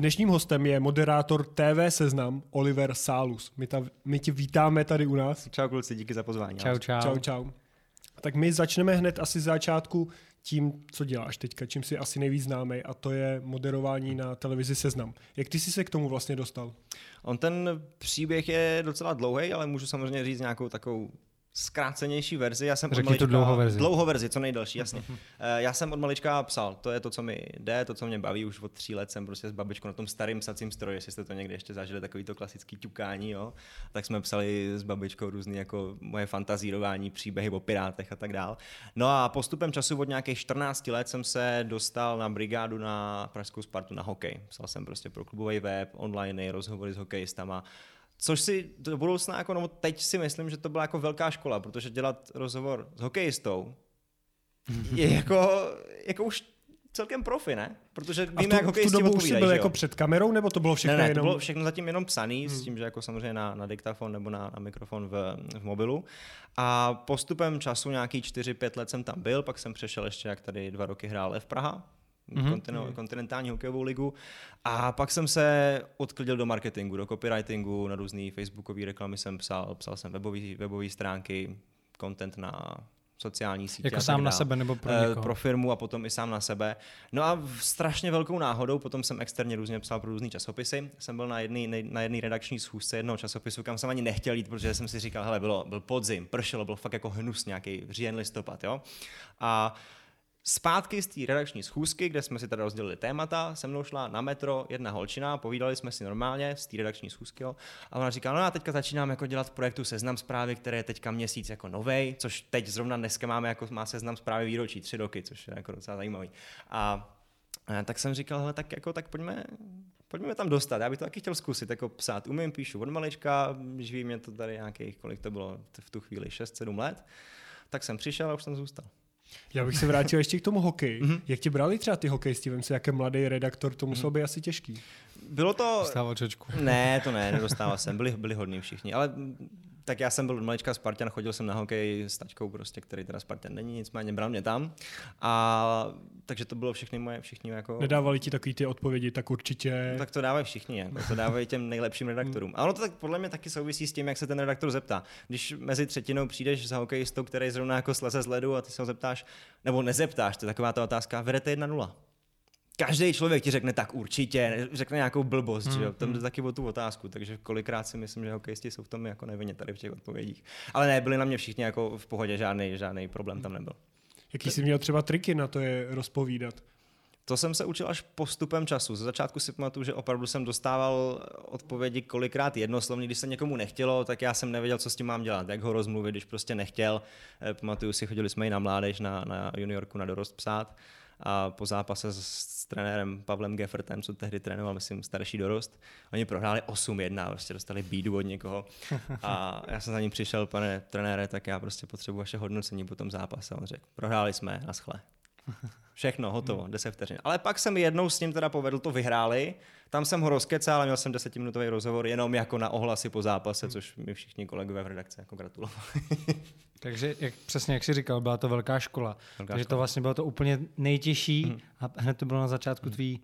Dnešním hostem je moderátor TV Seznam Oliver Sálus. My, ta, my tě vítáme tady u nás. Čau kluci, díky za pozvání. Čau, čau. Čau, čau. Tak my začneme hned asi z začátku tím, co děláš teďka, čím si asi nejvíc známý, a to je moderování na televizi Seznam. Jak ty jsi se k tomu vlastně dostal? On ten příběh je docela dlouhý, ale můžu samozřejmě říct nějakou takovou zkrácenější verzi. Já jsem Řekni od malička, tu dlouhou verzi. Dlouhou verzi, co nejdelší, jasně. Eh, Já jsem od malička psal, to je to, co mi jde, to, co mě baví. Už od tří let jsem prostě s babičkou na tom starým psacím stroji, jestli jste to někdy ještě zažili, takový to klasický ťukání, jo. Tak jsme psali s babičkou různý jako moje fantazírování, příběhy o pirátech a tak dál. No a postupem času od nějakých 14 let jsem se dostal na brigádu na Pražskou Spartu na hokej. Psal jsem prostě pro klubový web, online, rozhovory s hokejistama. Což si do budoucna, jako, no teď si myslím, že to byla jako velká škola, protože dělat rozhovor s hokejistou je jako, jako už celkem profi, ne? Protože A v tu, jak v tu hokejisti dobu už byl jako před kamerou, nebo to bylo všechno ne, ne, jenom? to bylo všechno zatím jenom psaný, hmm. s tím, že jako samozřejmě na, na diktafon nebo na, na mikrofon v, v mobilu. A postupem času nějaký 4-5 let jsem tam byl, pak jsem přešel ještě, jak tady dva roky hrál F Praha, Mhm. mm-hmm. kontinentální hokejovou ligu. A pak jsem se odklidil do marketingu, do copywritingu, na různé facebookové reklamy jsem psal, psal jsem webové stránky, content na sociální sítě. Jako sám na sebe nebo pro Eh, někoho? pro firmu a potom i sám na sebe. No a v strašně velkou náhodou, potom jsem externě různě psal pro různé časopisy. Jsem byl na jedné na jedný redakční schůzce jednoho časopisu, kam jsem ani nechtěl jít, protože jsem si říkal, hele, bylo, byl podzim, pršelo, byl fakt jako hnus nějaký říjen listopad, jo. A Zpátky z té redakční schůzky, kde jsme si teda rozdělili témata, se mnou šla na metro jedna holčina, povídali jsme si normálně z té redakční schůzky, jo, a ona říká, no já teďka začínám jako dělat v projektu Seznam zprávy, které je teďka měsíc jako novej, což teď zrovna dneska máme jako má Seznam zprávy výročí, tři roky, což je jako docela zajímavý. A a tak jsem říkal, hele, tak jako, tak pojďme, pojďme tam dostat, já bych to taky chtěl zkusit, jako psát, umím, píšu od malička, živí mě to tady nějakých, kolik to bylo v tu chvíli, 6-7 let, tak jsem přišel a už jsem zůstal. Já bych se vrátil ještě k tomu hokeji. Mhm. Jak ti brali třeba ty hokejisti? Vím si, jak je mladý redaktor, to muselo být asi těžký. Bylo to... Stával čočku. Ne, to ne, nedostával jsem, byli, byli hodní všichni, ale tak já jsem byl od malička Spartan, chodil jsem na hokej s tačkou prostě, který teda Spartan není, nicméně bral mě tam. A takže to bylo všechny moje, všichni jako... Nedávali ti takový ty odpovědi, tak určitě... No, tak to dávají všichni, jako, to dávají těm nejlepším redaktorům. A ono to tak podle mě taky souvisí s tím, jak se ten redaktor zeptá. Když mezi třetinou přijdeš za hokejistou, který zrovna jako sleze z ledu a ty se ho zeptáš, nebo nezeptáš, to je taková ta otázka, vedete 1-0. Každý člověk ti řekne tak určitě, řekne nějakou blbost, že jo? Tam jde taky o tu otázku, takže kolikrát si myslím, že hokejisti jsou v tom jako nevinně tady v těch odpovědích. Ale ne, byli na mě všichni jako v pohodě, žádný, žádný problém tam nebyl. Jaký jsi měl třeba triky na to je rozpovídat? To jsem se učil až postupem času. Ze začátku si pamatuju, že opravdu jsem dostával odpovědi kolikrát jednoslovně. Když se někomu nechtělo, tak já jsem nevěděl, co s tím mám dělat, jak ho rozmluvit, když prostě nechtěl. Eh, Pamatuju si, chodili jsme i na mládež, na, na juniorku, na dorost psát. A po zápase s, s trenérem Pavlem Geffertem, co tehdy trénoval, myslím, starší dorost, oni prohráli 8-1, prostě dostali bídu od někoho. A já jsem za ním přišel, pane trenére, tak já prostě potřebuji vaše hodnocení po tom zápase. On řekl, prohráli jsme, naschle. Všechno, hotovo, 10 vteřin. Ale pak jsem jednou s ním teda povedl, to vyhráli. Tam jsem ho rozkecal a měl jsem desetiminutový rozhovor jenom jako na ohlasy po zápase, což mi všichni kolegové v redakci jako gratulovali. Takže jak, přesně jak jsi říkal, byla to velká škola. Velká Takže to škola. vlastně bylo to úplně nejtěžší a hned to bylo na začátku tvý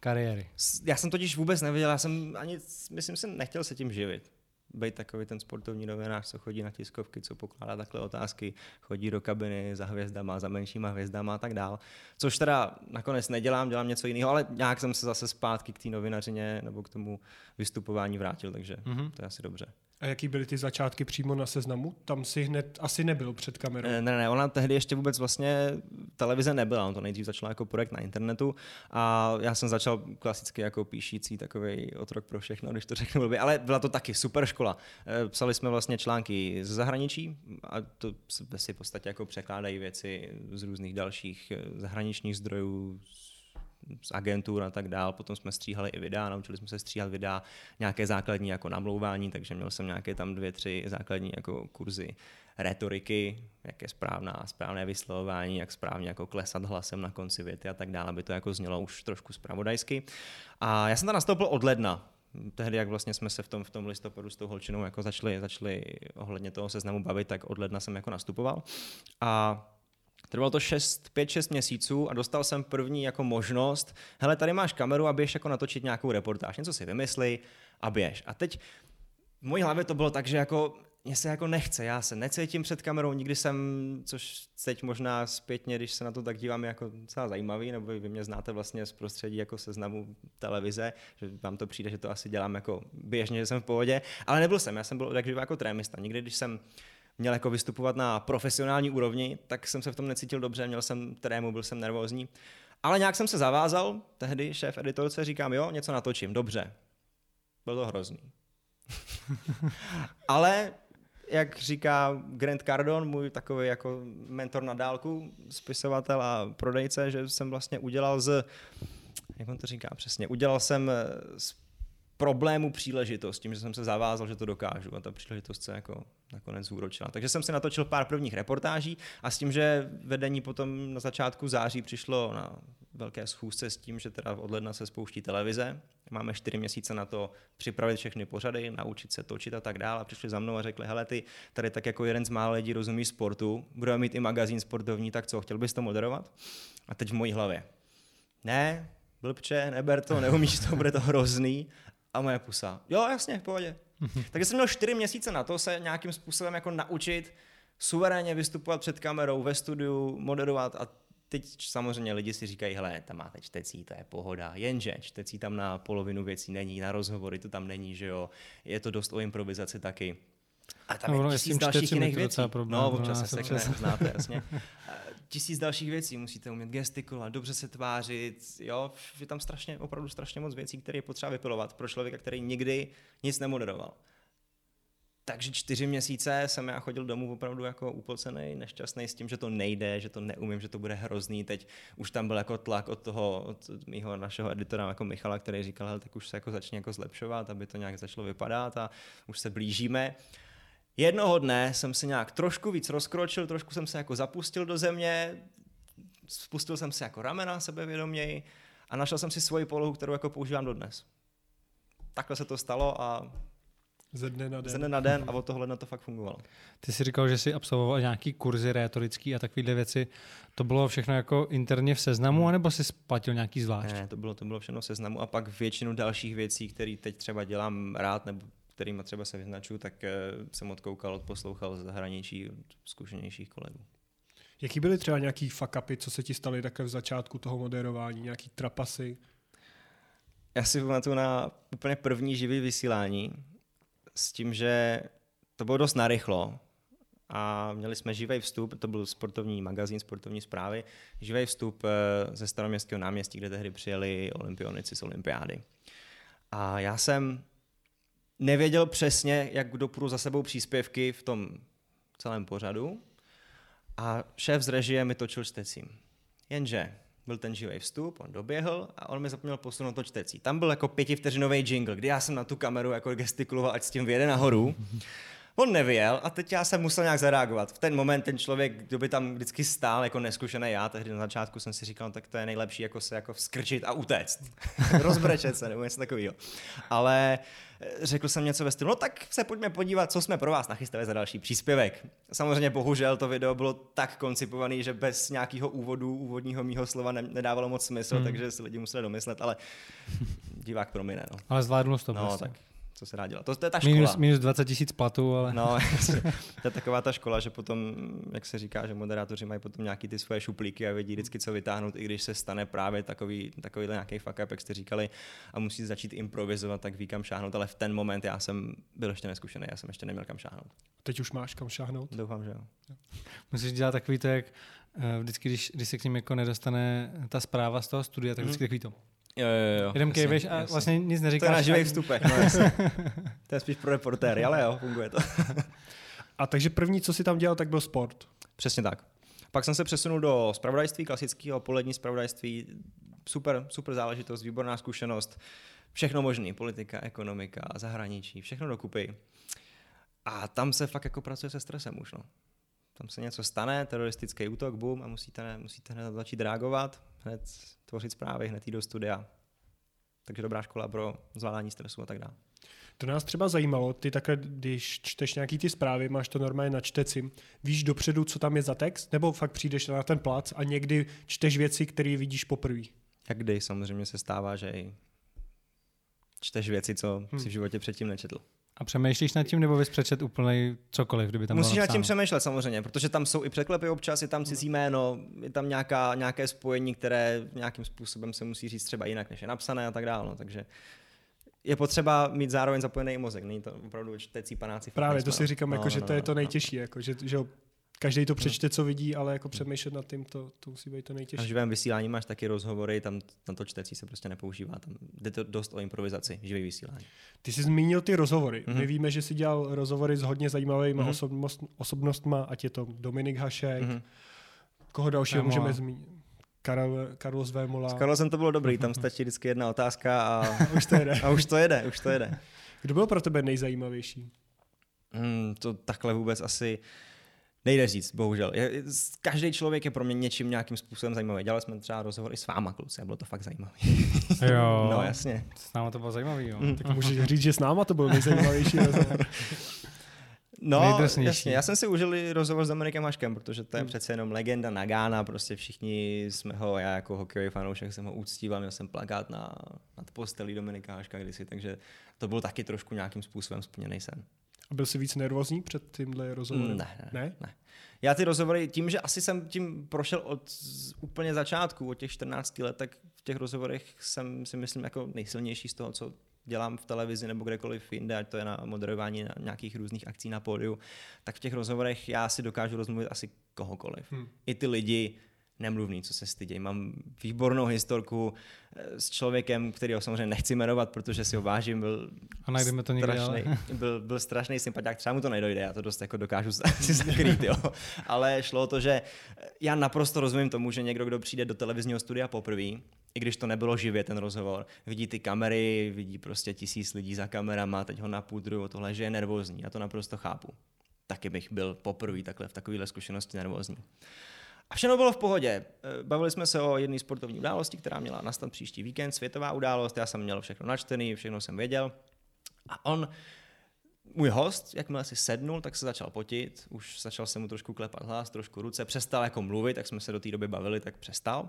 kariéry. Já jsem totiž vůbec nevěděl, já jsem ani, myslím si, nechtěl se tím živit. Být takový ten sportovní novinář, co chodí na tiskovky, co pokládá takhle otázky, chodí do kabiny za hvězdama, za menšíma hvězdama a tak dál. Což teda nakonec nedělám, dělám něco jiného, ale nějak jsem se zase zpátky k té novinařině nebo k tomu vystupování vrátil, takže mm-hmm. to je asi dobře. A jaký byly ty začátky přímo na seznamu? Tam si hned asi nebyl před kamerou. Ne, ne, ne, ona tehdy ještě vůbec vlastně televize nebyla, on to nejdřív začala jako projekt na internetu a já jsem začal klasicky jako píšící takový otrok pro všechno, když to řeknu blbě, ale byla to taky super škola. Eh, Psali jsme vlastně články ze zahraničí a to si v podstatě jako překládají věci z různých dalších eh, zahraničních zdrojů, z z agentur a tak dál. Potom jsme stříhali i videa, naučili jsme se stříhat videa, nějaké základní jako namlouvání, takže měl jsem nějaké tam dvě, tři základní jako kurzy retoriky, jak je správná, správné vyslovování, jak správně jako klesat hlasem na konci věty a tak dále, aby to jako znělo už trošku zpravodajsky. A já jsem tam nastoupil od ledna, tehdy, jak vlastně jsme se v tom, v tom listopadu s tou holčinou jako začali, začali ohledně toho seznamu bavit, tak od ledna jsem jako nastupoval. A Trvalo to 5-6 měsíců a dostal jsem první jako možnost, hele, tady máš kameru a běž jako natočit nějakou reportáž, něco si vymysli a běž. A teď v mojí hlavě to bylo tak, že jako mně se jako nechce, já se necítím před kamerou, nikdy jsem, což teď možná zpětně, když se na to tak dívám, je jako docela zajímavý, nebo vy mě znáte vlastně z prostředí jako seznamu televize, že vám to přijde, že to asi dělám jako běžně, že jsem v pohodě, ale nebyl jsem, já jsem byl tak jako trémista, nikdy, když jsem měl jako vystupovat na profesionální úrovni, tak jsem se v tom necítil dobře, měl jsem trému, byl jsem nervózní, ale nějak jsem se zavázal, tehdy šéf editorce říkám, jo, něco natočím, dobře. Byl to hrozný. ale jak říká Grant Cardone, můj takový jako mentor na dálku, spisovatel a prodejce, že jsem vlastně udělal z, jak on to říká přesně, udělal jsem z problému příležitost, tím, že jsem se zavázal, že to dokážu a ta příležitost se jako nakonec zúročila. Takže jsem si natočil pár prvních reportáží a s tím, že vedení potom na začátku září přišlo na velké schůzce s tím, že teda od ledna se spouští televize. Máme čtyři měsíce na to připravit všechny pořady, naučit se točit a tak dále. A přišli za mnou a řekli, hele, ty tady tak jako jeden z mála lidí rozumí sportu, budeme mít i magazín sportovní, tak co, chtěl bys to moderovat? A teď v mojí hlavě. Ne, blbče, neber to, neumíš to, bude to hrozný. A moje pusa, jo, jasně, v pohodě. Takže jsem měl čtyři měsíce na to se nějakým způsobem jako naučit suverénně vystupovat před kamerou, ve studiu, moderovat a teď samozřejmě lidi si říkají, hele, tam máte čtecí, to je pohoda, jenže čtecí tam na polovinu věcí není, na rozhovory to tam není, že jo, je to dost o improvizaci taky. A tam no, je tisíc dalších jiných věcí. Problém, no, občas no, se sekne, znáte, jasně. tisíc dalších věcí, musíte umět gestikulovat, dobře se tvářit, jo, je tam strašně, opravdu strašně moc věcí, které je potřeba vypilovat pro člověka, který nikdy nic nemoderoval. Takže čtyři měsíce jsem já chodil domů opravdu jako upocený, nešťastný s tím, že to nejde, že to neumím, že to bude hrozný. Teď už tam byl jako tlak od toho, od mého našeho editora jako Michala, který říkal, tak už se jako začne jako zlepšovat, aby to nějak začalo vypadat a už se blížíme. Jednoho dne jsem se nějak trošku víc rozkročil, trošku jsem se jako zapustil do země, spustil jsem se jako ramena sebevědoměji a našel jsem si svoji polohu, kterou jako používám dodnes. Takhle se to stalo a ze dne na den. Ze dne na den a od tohle na to fakt fungovalo. Ty jsi říkal, že jsi absolvoval nějaký kurzy rétorický a takovéhle věci. To bylo všechno jako interně v seznamu, hmm. anebo jsi splatil nějaký zvlášť? Ne, to bylo, to bylo všechno v seznamu a pak většinu dalších věcí, které teď třeba dělám rád nebo kterými třeba se vyznačuju, tak eh, jsem odkoukal, odposlouchal z zahraničí zkušenějších kolegů. Jaký byly třeba nějaký fuck upy, co se ti staly také v začátku toho moderování, nějaký trapasy? Já si pamatuju na úplně první živý vysílání s tím, že to bylo dost narychlo a měli jsme živý vstup, to byl sportovní magazín, sportovní zprávy, živý vstup eh, ze staroměstského náměstí, kde tehdy přijeli olympionici z olympiády. A já jsem nevěděl přesně, jak dopůjdu za sebou příspěvky v tom celém pořadu a šéf z režie mi točil čtecím. Jenže byl ten živý vstup, on doběhl a on mi zapomněl posunout to čtecí. Tam byl jako pětivteřinový jingle, kdy já jsem na tu kameru jako gestikuloval, ať s tím vyjede nahoru. On nevěl a teď já jsem musel nějak zareagovat. V ten moment ten člověk, kdo by tam vždycky stál, jako neskušený já, tehdy na začátku jsem si říkal, no, tak to je nejlepší, jako se jako vskrčit a utéct. Rozbrečet se nebo něco takového. Ale eh, řekl jsem něco ve stylu, no tak se pojďme podívat, co jsme pro vás nachystali za další příspěvek. Samozřejmě bohužel to video bylo tak koncipované, že bez nějakého úvodu, úvodního mýho slova nedávalo moc smysl, hmm. takže si lidi museli domyslet, ale divák promine. No. Ale zvládnu to. No, prostě. tak co se dá dělat. To, to je ta škola. Minus, minus 20 tisíc platů, ale... No, to je taková ta škola, že potom, jak se říká, že moderátoři mají potom nějaký ty svoje šuplíky a vědí vždycky, co vytáhnout, i když se stane právě takový, takový nějaký fuck up, jak jste říkali, a musí začít improvizovat, tak ví kam šáhnout, ale v ten moment já jsem byl ještě neskušený, já jsem ještě neměl kam šáhnout. Teď už máš kam šáhnout? Doufám, že jo. Musíš dělat takový to, jak eh, vždycky, když, když se k ním jako nedostane ta zpráva z toho studia, tak vždycky mm. takový to Jo, jo, jo. Kejveš a vlastně nic neříkáš. To je na živých vstupech, no To je spíš pro reportéry, ale jo, funguje to. a takže první, co si tam dělal, tak byl sport. Přesně tak. Pak jsem se přesunul do spravodajství, klasického polední spravodajství. Super, super záležitost, výborná zkušenost. Všechno možné, politika, ekonomika, zahraničí, všechno dokupy. A tam se fakt jako pracuje se stresem už, no. Tam se něco stane, teroristický útok, boom, a musíte, musíte hned začít reagovat, hned tvořit zprávy, hned jít do studia. Takže dobrá škola pro zvládání stresu a tak dále. To nás třeba zajímalo, ty takhle, když čteš nějaký ty zprávy, máš to normálně na čteci, víš dopředu, co tam je za text, nebo fakt přijdeš na ten plac a někdy čteš věci, které vidíš poprvé? Jak kdy samozřejmě se stává, že i čteš věci, co hmm. si v životě předtím nečetl. A přemýšlíš nad tím, nebo bys přečet úplně cokoliv, kdyby tam Musíš nad tím přemýšlet samozřejmě, protože tam jsou i překlepy občas, je tam cizí jméno, je tam nějaká, nějaké spojení, které nějakým způsobem se musí říct třeba jinak, než je napsané a tak dále. No, takže je potřeba mít zároveň zapojený i mozek, není to opravdu čtecí panáci. Právě, to si no. říkám, No, jako, no, že no, to je no, to no. nejtěžší, jako, že, že jo, každý to přečte, co vidí, ale jako přemýšlet nad tím, to, to musí být to A v nejtěžší. živém vysílání máš taky rozhovory, tam na to čtecí se prostě nepoužívá, tam jde to dost o improvizaci, živý vysílání. Ty jsi zmínil ty rozhovory. Mhm. My víme, že jsi dělal rozhovory s hodně zajímavými Mhm. osobnost, osobnostma, ať je to Dominik Hašek, Mhm. koho dalšího Vémola. můžeme zmínit? Karel, Carlos Vémola. S Karlosem to bylo dobrý, tam stačí vždycky jedna otázka a, Už to jede. a už to jede, už to jede. Kdo byl pro tebe nejzajímavější? Hmm, to takhle vůbec asi nejde říct, bohužel. Každý člověk je pro mě něčím nějakým způsobem zajímavý. Dělali jsme třeba rozhovory s váma, kluci, a bylo to fakt zajímavé. Jo, No jasně. s náma to bylo zajímavý, jo. Mm. Tak můžeš říct, že s náma to byl nejzajímavější rozhovor. No, Nejdrsnější. jasně, já jsem si užil i rozhovor s Dominikem Haškem, protože to je Hmm. přece jenom legenda Nagana, prostě všichni jsme ho, já jako hokejový fanoušek jsem ho uctíval, měl jsem plakát na, nad postelí Dominika Haška kdysi, takže to byl taky trošku nějakým způsobem splněný sen. A byl jsi víc nervózní před tímhle rozhovorem? Ne, ne, ne? ne. Já ty rozhovory, tím, že asi jsem tím prošel od úplně začátku, od těch 14 let, tak v těch rozhovorech jsem si myslím jako nejsilnější z toho, co dělám v televizi nebo kdekoliv jinde, ať to je na moderování na nějakých různých akcí na pódiu, tak v těch rozhovorech já si dokážu rozmluvit asi kohokoliv. Hmm. I ty lidi nemluvný, co se stydějí. Mám výbornou historku eh, s člověkem, který ho samozřejmě nechci jmenovat, protože si ho vážím, byl A najdeme to někde, strašný, ale... byl, byl strašný sympatiák, třeba mu to nedojde, já to dost jako dokážu si zakrýt, jo. Ale šlo o to, že já naprosto rozumím tomu, že někdo, kdo přijde do televizního studia poprvé, i když to nebylo živě ten rozhovor, vidí ty kamery, vidí prostě tisíc lidí za kamerama, teď ho napudrují tohle, že je nervózní, já to naprosto chápu. Taky bych byl poprvé takhle v takovéhle zkušenosti nervózní. A všechno bylo v pohodě. Eh, Bavili jsme se o jedné sportovní události, která měla nastat příští víkend, světová událost, já jsem měl všechno načtený, všechno jsem věděl. A on, můj host, jakmile si sednul, tak se začal potit, už začal se mu trošku klepat hlas, trošku ruce, přestal jako mluvit, tak jsme se do té doby bavili, tak přestal.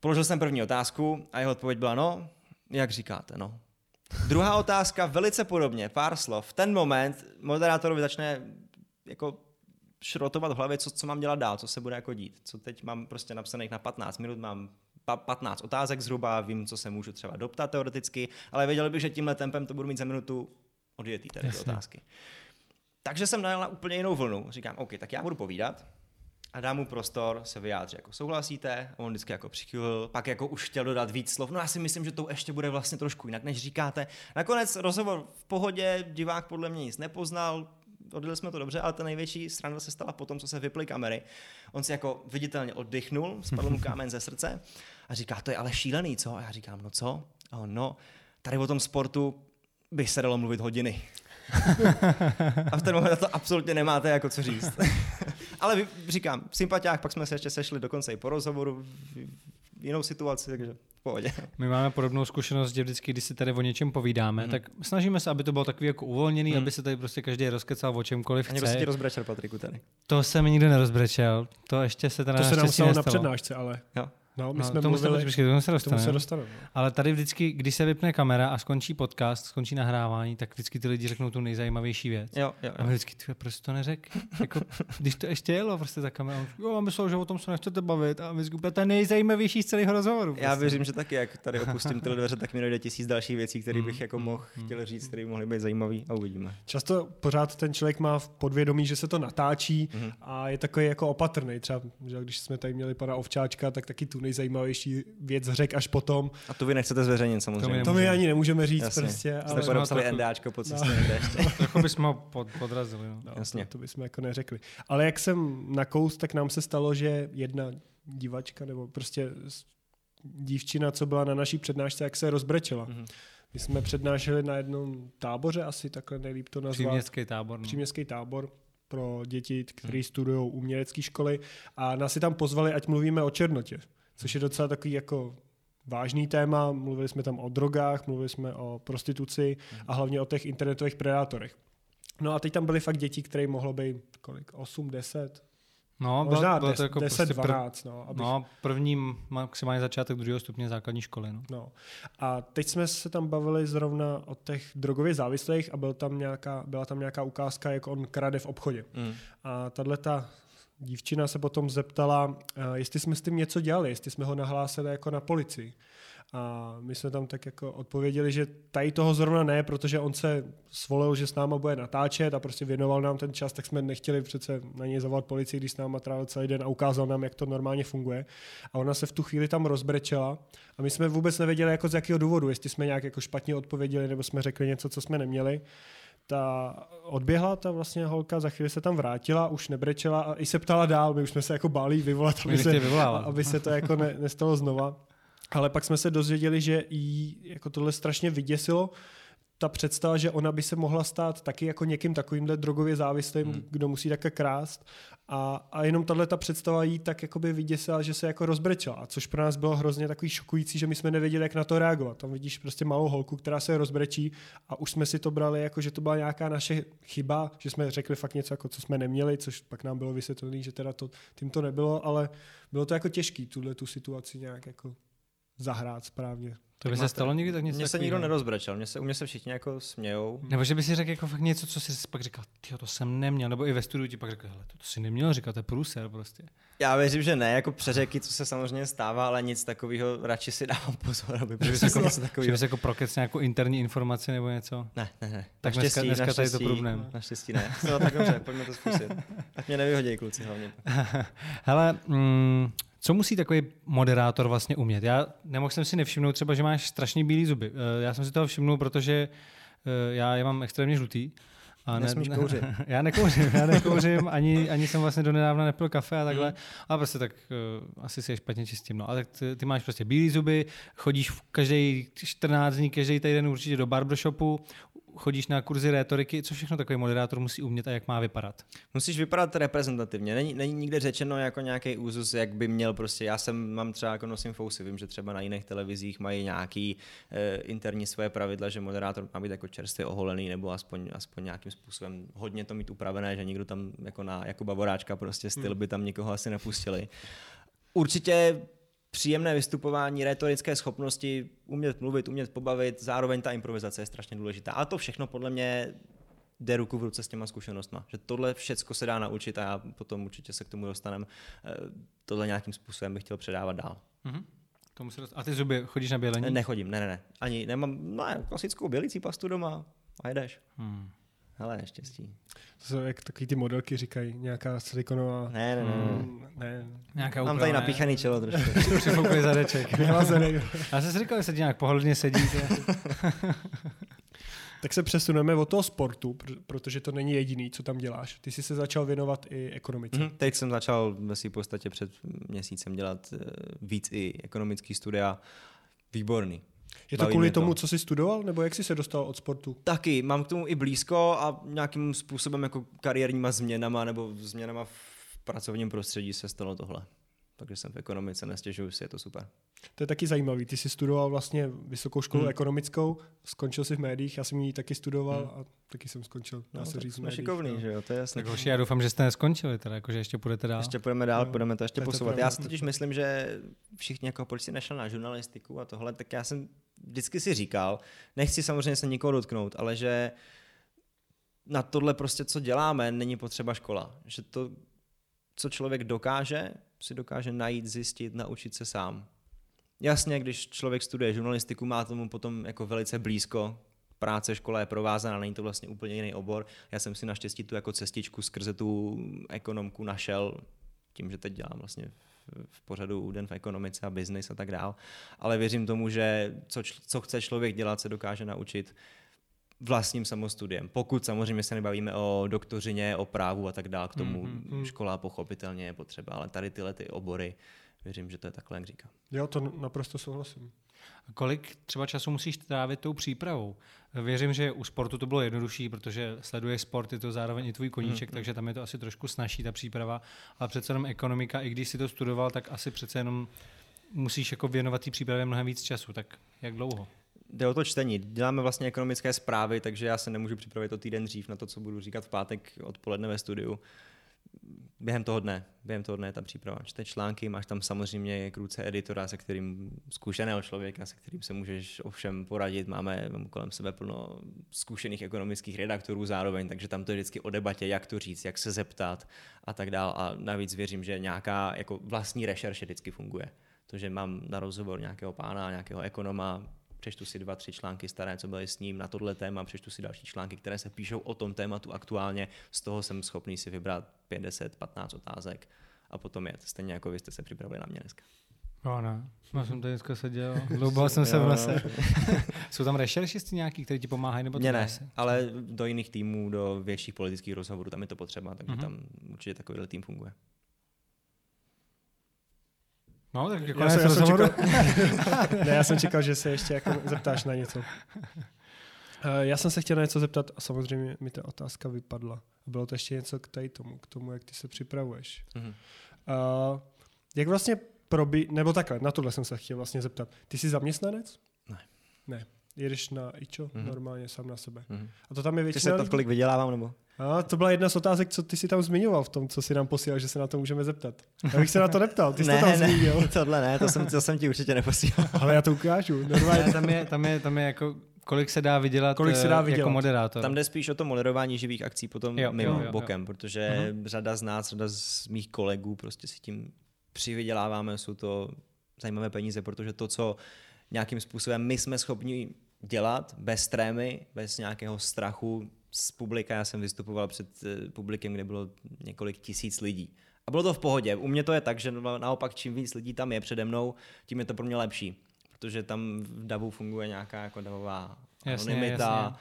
Položil jsem první otázku a jeho odpověď byla no, jak říkáte, no. Druhá otázka, velice podobně, pár slov. V ten moment moderátorovi začne jako šrotovat v hlavě, co, co mám dělat dál, co se bude jako dít. Co teď mám prostě napsaných na 15 minut, mám pa- 15 otázek zhruba, vím, co se můžu třeba doptat teoreticky, ale věděl bych, že tímhle tempem to budu mít za minutu odjetý tady ty otázky. Takže jsem najel na úplně jinou vlnu. Říkám, OK, tak já budu povídat a dám mu prostor se vyjádřit, jako souhlasíte, a on vždycky jako přichylil, pak jako už chtěl dodat víc slov, no já si myslím, že to ještě bude vlastně trošku jinak, než říkáte. Nakonec rozhovor v pohodě, divák podle mě nic nepoznal, odjeli jsme to dobře, ale ta největší strana se stala po tom, co se vyply kamery. On si jako viditelně oddychnul, spadl mu kámen ze srdce a říká, to je ale šílený, co? A já říkám, no co? A on, no, tady o tom sportu by se dalo mluvit hodiny. a v ten moment na to absolutně nemáte jako co říct. Ale říkám, sympatiák, pak jsme se ještě sešli dokonce i po rozhovoru v jinou situaci, takže v pohodě. My máme podobnou zkušenost, že vždycky, když si tady o něčem povídáme, Mhm. tak snažíme se, aby to bylo takový jako uvolněný, Mhm. aby se tady prostě každý rozkecal o čemkoliv A někdo se chce. ti rozbrečel, Patriku, tady. To se mi nikdo nerozbrečel, to ještě se teda To se nám stalo na přednášce, ale Jo. No, my No, jsme tomu se, mluvili, počkej, tomu se k tomu se dostaneme. dostaneme. no. Ale tady vždycky, když se vypne kamera a skončí podcast, skončí nahrávání, tak vždycky ty lidi řeknou tu nejzajímavější věc. Jo, jo, A my vždycky, ty, proč to neřek? Jako, když to ještě jelo prostě za kamerou, jo, a myslel, že o tom se nechcete bavit a my vždycky, to je nejzajímavější z celého rozhovoru. Já prostě. věřím, že taky, jak tady opustím tyhle dveře, tak mi dojde tisíc dalších věcí, které bych jako mohl chtěl říct, které by mohly být zajímavý a uvidíme. Často pořád ten člověk má v podvědomí, že se to natáčí Mhm. a je takový jako opatrný. Třeba, že když jsme tady měli pana Ovčáčka, tak taky tu nejzajímavější věc řek až potom. A to vy nechcete zveřejnit samozřejmě. To my To my ani nemůžeme říct Jasně. prostě, Jste ale podepsali trochu- NDAčko po cestě No. někde ještě. Jako bychom ho pod, podrazili. No. no, Jasně. to, to bychom jako neřekli. Ale jak jsem nakous, tak nám se stalo, že jedna divačka nebo prostě dívčina, co byla na naší přednášce, jak se rozbrečela. Mhm. My jsme přednášeli na jednom táboře, asi takhle nejlíp to nazvat. Příměstský tábor. No. příměstský tábor pro děti, kteří studují umělecké školy a nás si tam pozvali, ať mluvíme o černotě, což je docela takový jako vážný téma, mluvili jsme tam o drogách, mluvili jsme o prostituci a hlavně o těch internetových predátorech. No a teď tam byly fakt děti, které mohlo být kolik, 8, 10, No, možná bylo 10, to jako 10 prostě prv, 12. No, abych, no, první maximálně začátek druhého stupně základní školy. No. No. A teď jsme se tam bavili zrovna o těch drogově závislých a byl tam nějaká, byla tam nějaká ukázka, jak on krade v obchodě. Mm. A tahle ta dívčina se potom zeptala, jestli jsme s tím něco dělali, jestli jsme ho nahlásili jako na policii. A my jsme tam tak jako odpověděli, že tady toho zrovna ne, protože on se svolil, že s náma bude natáčet a prostě věnoval nám ten čas, tak jsme nechtěli přece na něj zavolat policii, když s náma trávil celý den a ukázal nám, jak to normálně funguje. A ona se v tu chvíli tam rozbrečela a my jsme vůbec nevěděli, jako z jakého důvodu, jestli jsme nějak jako špatně odpověděli nebo jsme řekli něco, co jsme neměli ta odběhla ta vlastně holka, za chvíli se tam vrátila, už nebrečela a i se ptala dál, my už jsme se jako báli vyvolat, aby se, aby se to jako ne, nestalo znova. Ale pak jsme se dozvěděli, že jí jako tohle strašně vyděsilo, ta představa, že ona by se mohla stát taky jako někým takovýmhle drogově závislým, hmm. kdo musí také krást. A, a jenom tahle ta představa jí tak jakoby vyděsila, že se jako rozbrečela, což pro nás bylo hrozně takový šokující, že my jsme nevěděli, jak na to reagovat. Tam vidíš prostě malou holku, která se rozbrečí a už jsme si to brali jako, že to byla nějaká naše chyba, že jsme řekli fakt něco, jako co jsme neměli, což pak nám bylo vysvětlené, že teda to, tím to nebylo, ale bylo to jako těžký, tuhle tu situaci nějak jako zahrát správně. To by se stalo někdy tak něco Mně se nikdo nerozbrečel, mě se, u mě se všichni jako smějou. Nebo že by si řekl jako fakt něco, co si pak říkal, ty to jsem neměl, nebo i ve studiu ti pak řekl, hele, to, to si neměl říkat, to je průser prostě. Já věřím, že ne, jako přeřeky, co se samozřejmě stává, ale nic takového, radši si dávám pozor, aby že bys jako, něco takového. Že bys jako prokec nějakou interní informaci nebo něco? Ne, ne, ne. Tak dneska, dneska tady to problém. Naštěstí ne. No, tak dobře, pojďme to zkusit. Tak mě nevyhodí kluci hlavně. hele, mm, co musí takový moderátor vlastně umět? Já nemohl jsem si nevšimnout třeba, že máš strašně bílé zuby. Eh, já jsem si toho všimnul, protože eh, já je mám extrémně žlutý. A ne, Nesmíš kouřit. já nekouřím, já nekouřím, ani, ani jsem vlastně donedávna nepil kafe a takhle. Mm. A prostě tak uh, asi si je špatně čistím. No. A tak ty, ty máš prostě bílé zuby, chodíš v každý 14 dní, každý týden určitě do barbershopu, chodíš na kurzy rétoriky, co všechno takový moderátor musí umět a jak má vypadat? Musíš vypadat reprezentativně. Není, není nikde řečeno jako nějaký úzus, jak by měl prostě. Já jsem, mám třeba jako nosím fousy, vím, že třeba na jiných televizích mají nějaký eh, interní své pravidla, že moderátor má být jako čerstvě oholený nebo aspoň, aspoň nějakým způsobem hodně to mít upravené, že nikdo tam jako na jako Bavoráčka prostě styl hmm. by tam nikoho asi nepustili. Určitě příjemné vystupování, retorické schopnosti, umět mluvit, umět pobavit, zároveň ta improvizace je strašně důležitá. A to všechno podle mě jde ruku v ruce s těma zkušenostma. Že tohle všechno se dá naučit a já potom určitě se k tomu dostanem. Eh, tohle nějakým způsobem bych chtěl předávat dál. Mm-hmm. Tomu se dost... A ty zuby, chodíš na bělení? Nechodím, ne, ne, ne. Ani nemám, no, klasickou bělící pastu doma a jedeš. Hmm. Hele, neštěstí. To jsou jak takový ty modelky říkají, nějaká silikonová... Ne, ne, ne. Mm, ne. Nějaká Mám tady napíchaný čelo trošku. Přifoukli zadeček. Já jsem si říkal, že se nějak pohodlně sedí. tak se přesuneme od toho sportu, protože to není jediný, co tam děláš. Ty jsi se začal věnovat i ekonomice. Mm, teď jsem začal ve své podstatě před měsícem dělat eh, víc i ekonomický studia. Výborný. Je to kvůli tomu, to. co jsi studoval, nebo jak jsi se dostal od sportu? Taky, mám k tomu i blízko a nějakým způsobem jako kariérníma změnama nebo změnama v pracovním prostředí se stalo tohle. Takže jsem v ekonomice, nestěžuju si, je to super. To je taky zajímavý. Ty jsi studoval vlastně vysokou školu hmm. ekonomickou, skončil jsi v médiích, já jsem ji taky studoval hmm. a taky jsem skončil. Dá no, se říct jsme médiích, šikovný, no. že jo, to je jasné. Tak hoši, já doufám, že jste neskončili, teda, jako, že ještě půjdete dál. Ještě půjdeme dál, no, budeme to ještě posouvat. Já si totiž myslím, že všichni jako policie nešel na žurnalistiku a tohle, tak já jsem vždycky si říkal, nechci samozřejmě se nikoho dotknout, ale že na tohle prostě, co děláme, není potřeba škola. Že to, co člověk dokáže, si dokáže najít, zjistit, naučit se sám. Jasně, když člověk studuje žurnalistiku, má tomu potom jako velice blízko, práce, škola je provázaná, není to vlastně úplně jiný obor. Já jsem si naštěstí tu jako cestičku skrze tu ekonomku našel tím, že teď dělám vlastně v pořadu Den v ekonomice a business a tak dál. Ale věřím tomu, že co, co chce člověk dělat, se dokáže naučit vlastním samostudiem. Pokud samozřejmě se nebavíme o doktořině, o právu a tak dále, k tomu mm-hmm. škola pochopitelně je potřeba, ale tady tyhle ty obory, věřím, že to je takhle, jak říkám. Jo, to naprosto souhlasím. A kolik třeba času musíš trávit tou přípravou? Věřím, že u sportu to bylo jednodušší, protože sleduješ sport, je to zároveň i tvůj koníček, mm-hmm. takže tam je to asi trošku snažší ta příprava, ale přece jenom ekonomika, i když si to studoval, tak asi přece jenom musíš jako věnovat té přípravě mnohem víc času, tak jak dlouho? Jde o to čtení. Děláme vlastně ekonomické zprávy, takže já se nemůžu připravit o týden dřív na to, co budu říkat v pátek odpoledne ve studiu. Během toho dne, během toho dne je ta příprava. Čte články, máš tam samozřejmě kruce editora, se kterým zkušeného člověka, se kterým se můžeš ovšem poradit. Máme kolem sebe plno zkušených ekonomických redaktorů zároveň, takže tam to je vždycky o debatě, jak to říct, jak se zeptat a tak dál. A navíc věřím, že nějaká jako vlastní rešerše vždycky funguje. To, že mám na rozhovor nějakého pána, nějakého ekonoma, přečtu si dva, tři články staré, co byly s ním na tohle téma, přečtu si další články, které se píšou o tom tématu aktuálně, z toho jsem schopný si vybrat 50, 15 otázek a potom jet, stejně jako vy jste se připravili na mě dneska. No ne, já jsem tady dneska seděl, dlouho jsem se v lese. Jsou tam rešeršisti nějaký, kteří ti pomáhají? Nebo to ne, ale do jiných týmů, do větších politických rozhovorů, tam je to potřeba, takže mm-hmm. tam určitě takovýhle tým funguje. No, tak jako já, jsem, já, jsem čekal, ne, já jsem čekal, že se ještě jako zeptáš na něco. Uh, já jsem se chtěl na něco zeptat a samozřejmě mi ta otázka vypadla. Bylo to ještě něco k tady tomu, k tomu, jak ty se připravuješ. Mm-hmm. Uh, jak vlastně probí, nebo takhle, na tohle jsem se chtěl vlastně zeptat. Ty jsi zaměstnanec? Ne. Ne. Jedeš na ičo mm-hmm. normálně sám na sebe. Mm-hmm. A to tam je většina... Ty se to, kolik vydělávám, nebo? A to byla jedna z otázek, co ty si tam zmiňoval v tom, co si nám posílal, že se na to můžeme zeptat. Já bych se na to neptal, ty jsi ne, to tam ne, zmínil. tohle ne, to jsem, to jsem ti určitě neposílal. Ale já to ukážu, normálně. Ne, tam, je, tam, je, tam je jako kolik se dá vydělat, kolik se dá eh, vydělat. jako moderátor. Tam jde spíš o to moderování živých akcí potom jo, mimo jo, jo, bokem, jo. protože uh-huh. řada z nás, řada z mých kolegů prostě si tím přivyděláváme, jsou to zajímavé peníze, protože to, co nějakým způsobem my jsme schopni dělat bez trémy, bez nějakého strachu z publika. Já jsem vystupoval před eh, publikem, kde bylo několik tisíc lidí. A bylo to v pohodě. U mě to je tak, že naopak čím víc lidí tam je přede mnou, tím je to pro mě lepší. Protože tam v davu funguje nějaká jako davová anonymita. Jasně, jasně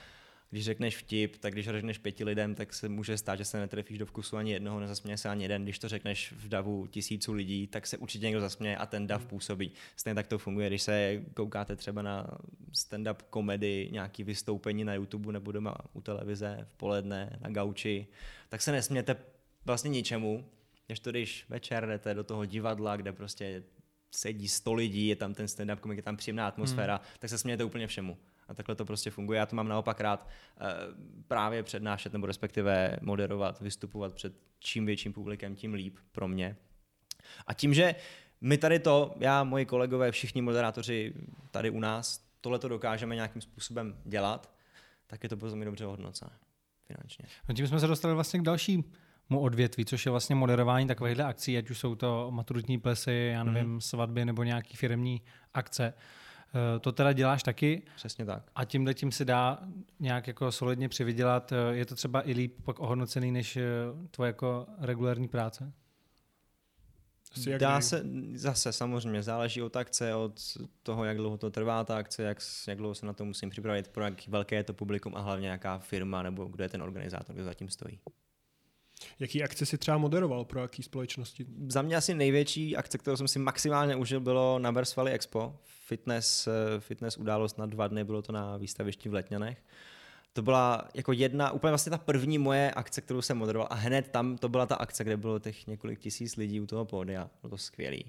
když řekneš vtip, tak když řekneš pěti lidem, tak se může stát, že se netrefíš do vkusu ani jednoho, nezasměje se ani jeden. Když to řekneš v davu tisíců lidí, tak se určitě někdo zasměje a ten dav působí. Stejně tak to funguje, když se koukáte třeba na stand-up komedy, nějaký vystoupení na YouTube nebo doma u televize v poledne, na gauči, tak se nesmějete vlastně ničemu, než to když večer jdete do toho divadla, kde prostě sedí sto lidí, je tam ten stand-up komik, je tam příjemná atmosféra, hmm. tak se smějete úplně všemu. A takhle to prostě funguje. Já to mám naopak rád eh, právě přednášet nebo respektive moderovat, vystupovat před čím větším publikem, tím líp pro mě. A tím, že my tady to, já, moji kolegové, všichni moderátoři tady u nás, tohle to dokážeme nějakým způsobem dělat, tak je to potom dobře hodnocené finančně. No tím jsme se dostali vlastně k dalšímu odvětví, což je vlastně moderování takovýchhle akcí, ať už jsou to maturitní plesy, já nevím, mm. svatby nebo nějaký firmní akce. Eh, to teda děláš taky. Přesně tak. A tímhle tím se dá nějak jako solidně přivydělat. Eh, je to třeba i líp pak ohodnocený než eh, tvoje jako regulární práce? Dá se, zase samozřejmě, záleží od akce, od toho, jak dlouho to trvá ta akce, jak, jak dlouho se na to musím připravit, pro jak velké je to publikum a hlavně jaká firma nebo kdo je ten organizátor, kdo zatím stojí. Jaký akce si třeba moderoval pro jaký společnosti? Za mě asi největší akce, kterou jsem si maximálně užil, bylo na Valley Expo. Fitness, eh, fitness událost na dva dny, bylo to na výstavišti v Letňanech. To byla jako jedna, úplně vlastně ta první moje akce, kterou jsem moderoval a hned tam to byla ta akce, kde bylo těch několik tisíc lidí u toho pódia. Bylo to skvělý.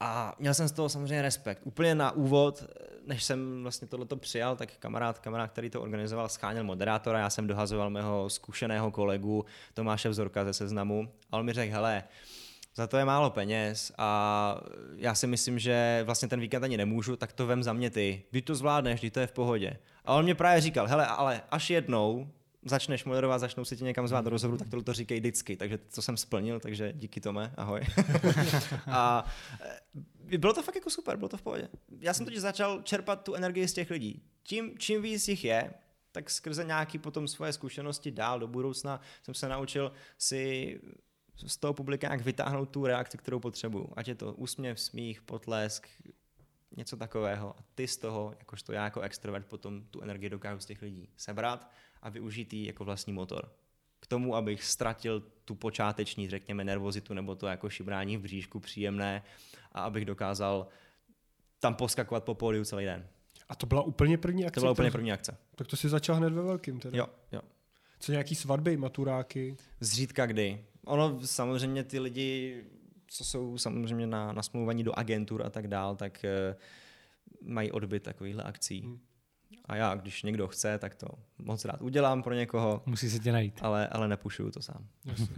A měl jsem z toho samozřejmě respekt. Úplně na úvod, než jsem vlastně tohleto přijal, tak kamarád, kamarád, který to organizoval, scháněl moderátora, já jsem dohazoval mého zkušeného kolegu Tomáše Vzorka ze Seznamu a on mi řekl, hele, za to je málo peněz a já si myslím, že vlastně ten víkend ani nemůžu, tak to vem za mě ty. Vy to zvládneš, ty to je v pohodě. A on mě právě říkal, hele, ale až jednou začneš moderovat, začnou si tě někam zvát do rozhovoru, tak tohle to říkej vždycky. Takže to jsem splnil, takže díky Tome, ahoj. a e, bylo to fakt jako super, bylo to v pohodě. Já jsem totiž začal čerpat tu energii z těch lidí. Tím, čím víc jich je, tak skrze nějaký potom svoje zkušenosti dál do budoucna jsem se naučil si z toho publika jak vytáhnout tu reakci, kterou potřebuju. Ať je to úsměv, smích, potlesk, něco takového. A ty z toho, jakožto já jako extrovert, potom tu energii dokážu z těch lidí sebrat a využít ji jako vlastní motor. K tomu, abych ztratil tu počáteční, řekněme, nervozitu nebo to jako šibrání v bříšku příjemné a abych dokázal tam poskakovat po pódiu celý den. A to byla úplně první akce? To byla úplně první akce. Tak to si začal hned ve velkým teda. Jo, jo. Co nějaký svatby, maturáky? Zřídka kdy. Ono samozřejmě ty lidi co jsou samozřejmě na, na smlouvání do agentur a tak dál, tak uh, mají odbyt takovýchhle akcí. Hmm. A já, když někdo chce, tak to moc rád udělám pro někoho. Musí se tě najít. Ale, ale nepušuju to sám.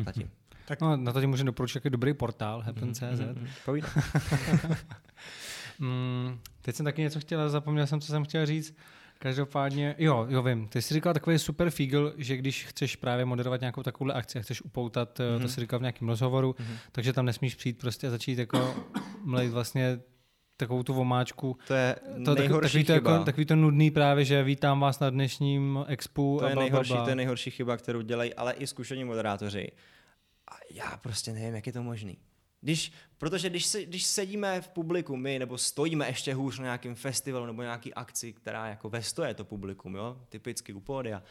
Zatím. Tak... No, na to ti můžu doporučit jaký dobrý portál, happen.cz. Mm-hmm. mm, teď jsem taky něco chtěl, zapomněl jsem, co jsem chtěl říct. Každopádně, jo, jo, vím. Ty jsi říkal takový super fígl, že když chceš právě moderovat nějakou takovou akci a chceš upoutat, mm-hmm. to jsi říkal v nějakém rozhovoru, mm-hmm. takže tam nesmíš přijít prostě a začít jako mluvit vlastně takovou tu vomáčku. To je to, nejhorší takový, chyba. To jako, takový to nudný právě, že vítám vás na dnešním expu. To je, nejhorší, to je nejhorší chyba, kterou dělají, ale i zkušení moderátoři. A já prostě nevím, jak je to možný. Když, protože když, se, když sedíme v publiku my, nebo stojíme ještě hůř na nějakém festivalu nebo nějaký akci, která jako ve stoje to publikum, jo, typicky u pódia,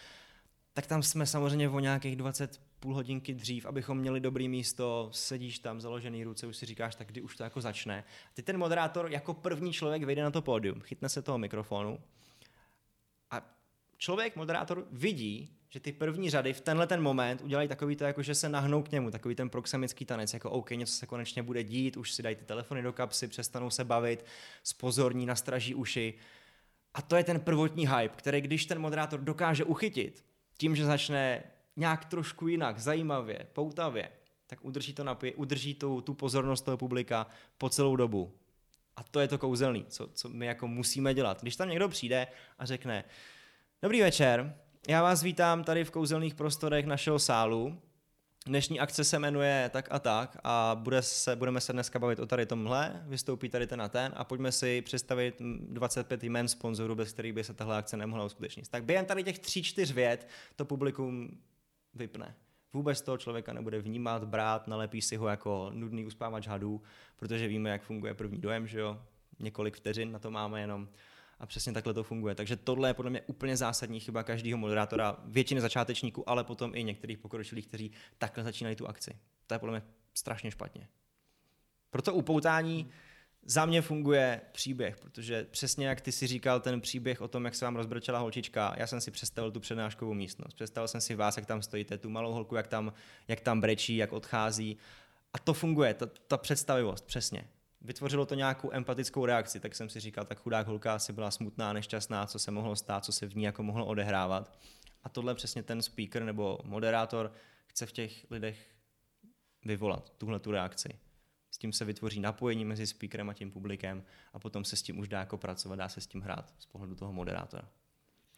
tak tam jsme samozřejmě o nějakých 20 půl hodinky dřív, abychom měli dobrý místo, sedíš tam, založený ruce, už si říkáš, tak kdy už to jako začne. Ty ten moderátor jako první člověk vyjde na to pódium, chytne se toho mikrofonu a člověk, moderátor, vidí, že ty první řady v tenhle ten moment udělají takový to, jako že se nahnou k němu, takový ten proxemický tanec, jako OK, něco se konečně bude dít, už si dají ty telefony do kapsy, přestanou se bavit, spozorní, nastraží uši. A to je ten prvotní hype, který když ten moderátor dokáže uchytit, tím, že začne nějak trošku jinak, zajímavě, poutavě, tak udrží, to napě- udrží tu, tu pozornost toho publika po celou dobu. A to je to kouzelný, co, co my jako musíme dělat. Když tam někdo přijde a řekne, dobrý večer, já vás vítám tady v kouzelných prostorech našeho sálu. Dnešní akce se jmenuje tak a tak a bude se, budeme se dneska bavit o tady tomhle, vystoupí tady ten a ten a pojďme si představit 25 jmen sponzorů, bez kterých by se tahle akce nemohla uskutečnit. Tak během tady těch tří, čtyř vět to publikum vypne. Vůbec toho člověka nebude vnímat, brát, nalepí si ho jako nudný uspávač hadů, protože víme, jak funguje první dojem, že jo? Několik vteřin na to máme jenom a přesně takhle to funguje. Takže tohle je podle mě úplně zásadní chyba každého moderátora, většiny začátečníků, ale potom i některých pokročilých, kteří takhle začínají tu akci. To je podle mě strašně špatně. Proto upoutání za mě funguje příběh, protože přesně jak ty si říkal ten příběh o tom, jak se vám rozbrčela holčička, já jsem si představil tu přednáškovou místnost. Představil jsem si vás, jak tam stojíte, tu malou holku, jak tam, jak tam brečí, jak odchází. A to funguje, ta, ta představivost, přesně vytvořilo to nějakou empatickou reakci, tak jsem si říkal, tak chudák holka asi byla smutná, nešťastná, co se mohlo stát, co se v ní jako mohlo odehrávat. A tohle přesně ten speaker nebo moderátor chce v těch lidech vyvolat, tuhle tu reakci. S tím se vytvoří napojení mezi speakerem a tím publikem a potom se s tím už dá jako pracovat, dá se s tím hrát z pohledu toho moderátora.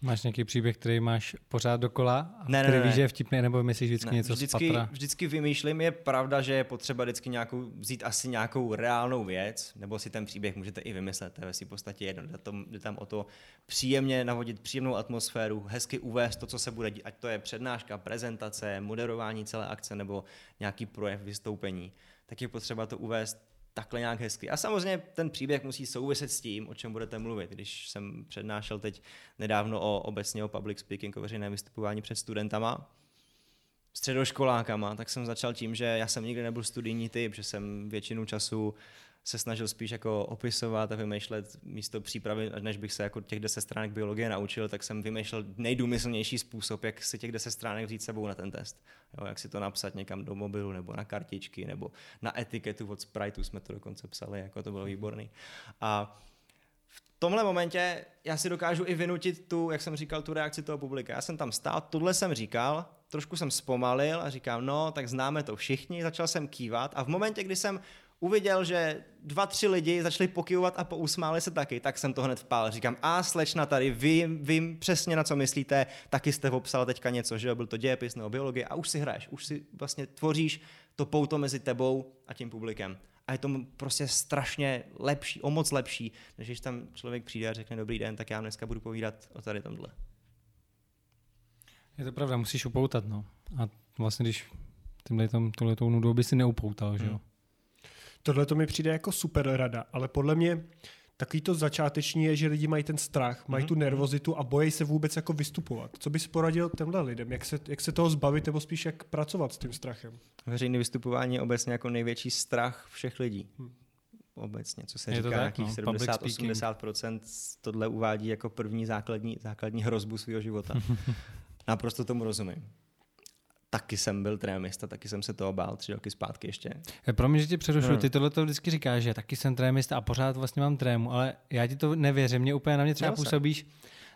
Máš nějaký příběh, který máš pořád dokola, ne, který ne, víš, že je vtipný, nebo myslíš vždycky ne, něco vždycky, z patra? Vždycky vymýšlím, je pravda, že je potřeba vždycky nějakou, vzít asi nějakou reálnou věc, nebo si ten příběh můžete i vymyslet, to je si v podstatě jedno, jde, to, jde tam o to příjemně navodit příjemnou atmosféru, hezky uvést to, co se bude dít, ať to je přednáška, prezentace, moderování celé akce nebo nějaký projev, vystoupení, tak je potřeba to uvést takhle nějak hezky. A samozřejmě ten příběh musí souviset s tím, o čem budete mluvit. Když jsem přednášel teď nedávno o obecně o public speaking, o veřejném vystupování před studentama, středoškolákama, tak jsem začal tím, že já jsem nikdy nebyl studijní typ, že jsem většinu času se snažil spíš jako opisovat a vymýšlet místo přípravy, než bych se jako těch deset stránek biologie naučil, tak jsem vymýšlel nejdůmyslnější způsob, jak si těch deset stránek vzít sebou na ten test. Jo, jak si to napsat někam do mobilu nebo na kartičky nebo na etiketu od Spriteu jsme to dokonce psali, jako to bylo výborný. A v tomhle momentě já si dokážu i vynutit tu, jak jsem říkal, tu reakci toho publika. Já jsem tam stál, tohle jsem říkal, trošku jsem zpomalil a říkám, no, tak známe to všichni, začal jsem kývat a v momentě, kdy jsem uviděl, že dva, tři lidi začali pokyvovat a pousmáli se taky, tak jsem to hned vpál. Říkám, a slečna tady, vím, vím přesně na co myslíte, taky jste popsal teďka něco, že byl to dějepis nebo biologie a už si hraješ, už si vlastně tvoříš to pouto mezi tebou a tím publikem. A je to prostě strašně lepší, o moc lepší, než když tam člověk přijde a řekne dobrý den, tak já dneska budu povídat o tady tomhle. Je to pravda, musíš upoutat, no. A vlastně když tímhle tom, tohletou nudou by si neupoutal, že jo? Hmm. Tohle to mi přijde jako super rada, ale podle mě takový to začáteční je, že lidi mají ten strach, mají mm-hmm. tu nervozitu a bojí se vůbec jako vystupovat. Co bys poradil těmhle lidem? Jak se, jak se toho zbavit nebo spíš jak pracovat s tím strachem? Veřejné vystupování je obecně jako největší strach všech lidí. Hmm. Obecně, co se je říká, tak, nějakých no, 70-80% tohle uvádí jako první základní, základní hrozbu svého života. Naprosto tomu rozumím taky jsem byl trémista, taky jsem se toho bál tři roky zpátky ještě. Eh, Promiň, že tě přerušuju, No. ty tohle to vždycky říkáš, že taky jsem trémista a pořád vlastně mám trému, ale já ti to nevěřím, mě úplně na mě třeba Měl jsem.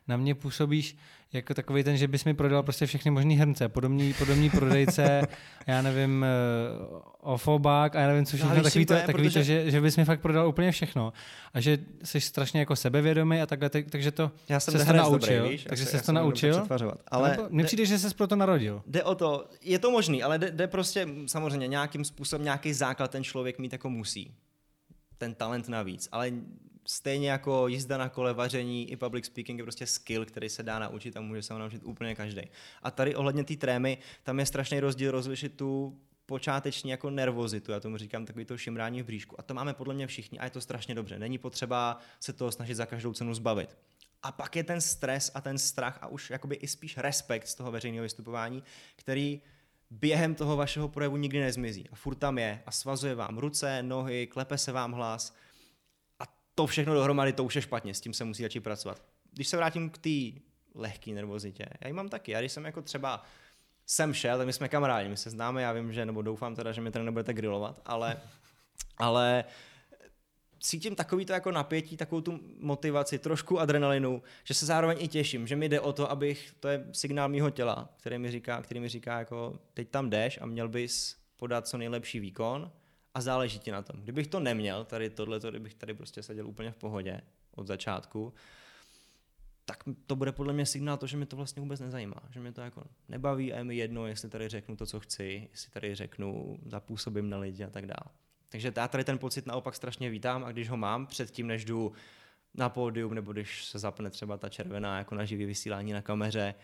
Na mě působíš jako takový ten, že bys mi prodal prostě všechny možný hrnce, podobný, podobný prodejce, já nevím, eh, ofobák a já nevím, co všechno, víš, takový, to, to takový to, protože- že, že bys mi fakt prodal úplně všechno a že jsi strašně jako sebevědomý a takhle, tak, takže to Já jsem ses to naučil, dobrý, víš? takže já se- to naučil. Ale mně přijde, že ses proto narodil. Jde o to, je to možný, ale jde, jde prostě samozřejmě nějakým způsobem, nějaký základ ten člověk mít jako musí. Ten talent navíc. Ale stejně jako jízda na kole, vaření i public speaking je prostě skill, který se dá naučit a může se ho naučit úplně každý. A tady ohledně té trémy, tam je strašný rozdíl rozlišit tu počáteční jako nervozitu, já tomu říkám takový to šimrání v bříšku. A to máme podle mě všichni a je to strašně dobře. Není potřeba se toho snažit za každou cenu zbavit. A pak je ten stres a ten strach a už jakoby i spíš respekt z toho veřejného vystupování, který během toho vašeho projevu nikdy nezmizí. A furt tam je a svazuje vám ruce, nohy, klepe se vám hlas. To všechno dohromady, to už je špatně, s tím se musí začít pracovat. Když se vrátím k té lehké nervozitě, já ji mám taky. Já když jsem jako třeba sem šel, tak my jsme kamarádi, my se známe, já vím, že, nebo doufám teda, že mě tady nebudete grilovat, ale, ale cítím takový to jako napětí, takovou tu motivaci, trošku adrenalinu, že se zároveň i těším, že mi jde o to, abych, to je signál mýho těla, který mi říká, který mi říká jako teď tam jdeš a měl bys podat co nejlepší výkon a záleží ti na tom. Kdybych to neměl, tady tohle, kdybych tady prostě seděl úplně v pohodě od začátku, tak to bude podle mě signál to, že mi to vlastně vůbec nezajímá, že mě to jako nebaví a je mi jedno, jestli tady řeknu to, co chci, jestli tady řeknu, zapůsobím na lidi a tak dále. Takže já tady ten pocit naopak strašně vítám a když ho mám předtím, než jdu na pódium nebo když se zapne třeba ta červená jako na živý vysílání na kameře,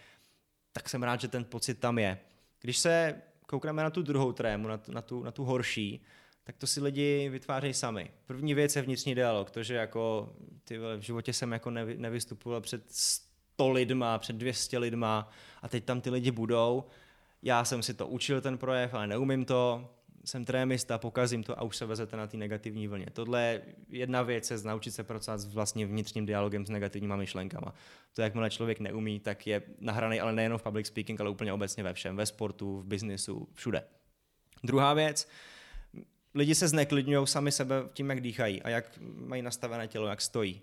tak jsem rád, že ten pocit tam je. Když se koukneme na tu druhou trému, na tu, na tu, na tu horší, tak to si lidi vytvářejí sami. První věc je vnitřní dialog, to, že jako ty v životě jsem jako nevy, nevystupoval před 100 lidma, před 200 lidma a teď tam ty lidi budou. Já jsem si to učil ten projev, ale neumím to, jsem trémista, pokazím to a už se vezete na té negativní vlně. Tohle je jedna věc, je naučit se pracovat s vlastně vnitřním dialogem s negativníma myšlenkama. To, jakmile člověk neumí, tak je nahraný, ale nejen v public speaking, ale úplně obecně ve všem, ve sportu, v biznisu, všude. Druhá věc, lidi se zneklidňují sami sebe tím, jak dýchají a jak mají nastavené tělo, jak stojí.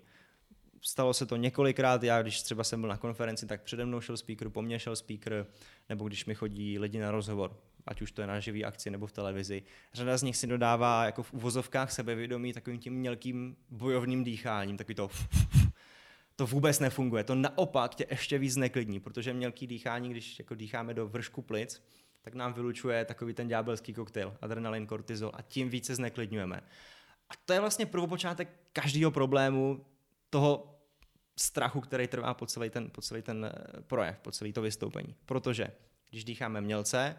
Stalo se to několikrát, já když třeba jsem byl na konferenci, tak přede mnou šel speaker, po mně šel speaker, nebo když mi chodí lidi na rozhovor, ať už to je na živý akci nebo v televizi. Řada z nich si dodává jako v uvozovkách sebevědomí takovým tím mělkým bojovným dýcháním, takový to to vůbec nefunguje. To naopak tě ještě víc neklidní, protože mělký dýchání, když jako dýcháme do vršku plic, tak nám vylučuje takový ten ďábelský koktejl, adrenalin, kortizol a tím více zneklidňujeme. A to je vlastně prvopočátek každého problému, toho strachu, který trvá po celý ten, po celý ten eh, projev, po celý to vystoupení. Protože když dýcháme mělce,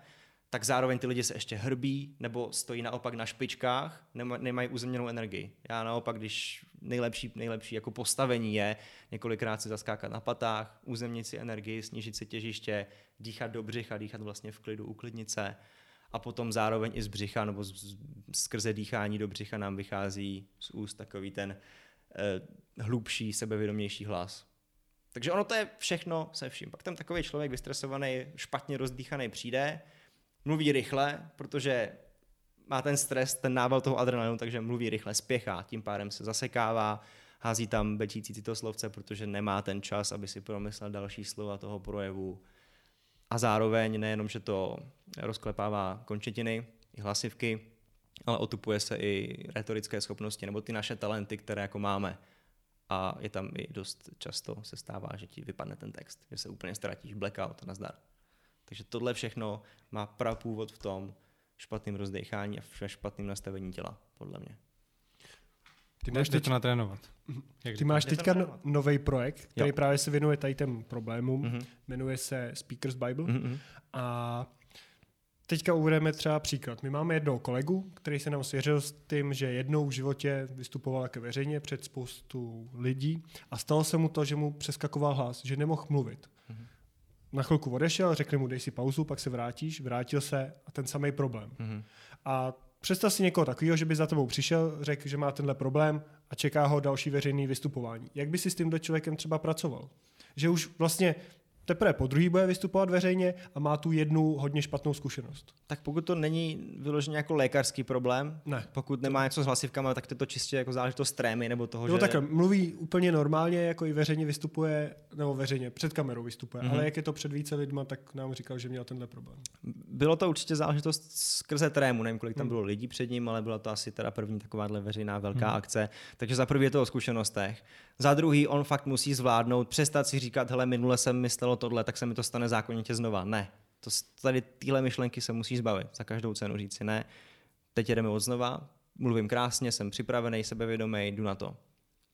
tak zároveň ty lidi se ještě hrbí nebo stojí naopak na špičkách, nema, nemají uzemněnou energii. Já naopak, když nejlepší, nejlepší jako postavení je několikrát si zaskákat na patách, uzemnit si energii, snížit si těžiště, dýchat do břicha, dýchat vlastně v klidu, uklidnit se a potom zároveň i z břicha nebo z, z, skrze dýchání do břicha nám vychází z úst takový ten eh, hlubší, sebevědomější hlas. Takže ono to je všechno se vším. Pak tam takový člověk vystresovaný, špatně rozdýchaný přijde, mluví rychle, protože má ten stres, ten nával toho adrenalinu, takže mluví rychle, spěchá, tím pádem se zasekává, hází tam bečící citovslovce, protože nemá ten čas, aby si promyslel další slova toho projevu. A zároveň nejenom, že to rozklepává končetiny i hlasivky, ale otupuje se i retorické schopnosti nebo ty naše talenty, které jako máme. A je tam i dost často se stává, že ti vypadne ten text, že se úplně ztratíš, blackout, nazdar. Takže tohle všechno má prapůvod v tom špatným rozdechání a ve špatným nastavení těla, podle mě. Ty Máš teď, to natrénovat. Jak ty máš teďka trénovat. nový projekt, který Jo. právě se věnuje tady těm problémům. Mhm. Jmenuje se Speakers Bible. Mm-hmm. A teďka uvedeme třeba příklad. My máme jednoho kolegu, který se nám svěřil s tím, že jednou v životě vystupoval jako veřejně před spoustu lidí a stalo se mu to, že mu přeskakoval hlas, že nemohl mluvit. Na chvilku odešel, řekli mu, dej si pauzu, pak se vrátíš, vrátil se a ten samý problém. Mm-hmm. A představ si někoho takového, že by za tebou přišel, řekl, že má tenhle problém a čeká ho další veřejný vystupování. Jak by si s tímhle člověkem třeba pracoval? Že už vlastně teprve po druhý bude vystupovat veřejně a má tu jednu hodně špatnou zkušenost. Tak pokud to není vyloženě jako lékařský problém, Ne. pokud nemá něco s hlasivkama, tak to je to čistě jako záležitost trémy nebo toho, Jo, že... takhle, mluví úplně normálně, jako i veřejně vystupuje, nebo veřejně, před kamerou vystupuje, Mhm. mm-hmm. ale jak je to před více lidma, tak nám říkal, že měl tenhle problém. Bylo to určitě záležitost skrze trému, nevím, kolik tam Hmm. bylo lidí před ním, ale byla to asi teda první takováhle veřejná velká Hmm. akce. Takže za prvý je to o zkušenostech. Za druhý, on fakt musí zvládnout, přestat si říkat, hele, minule jsem myslelo tohle, tak se mi to stane zákonitě znova. Ne. To, tady tyhle myšlenky se musí zbavit. Za každou cenu říct si ne. Teď jedeme od znova, mluvím krásně, jsem připravený, sebevědomý, jdu na to.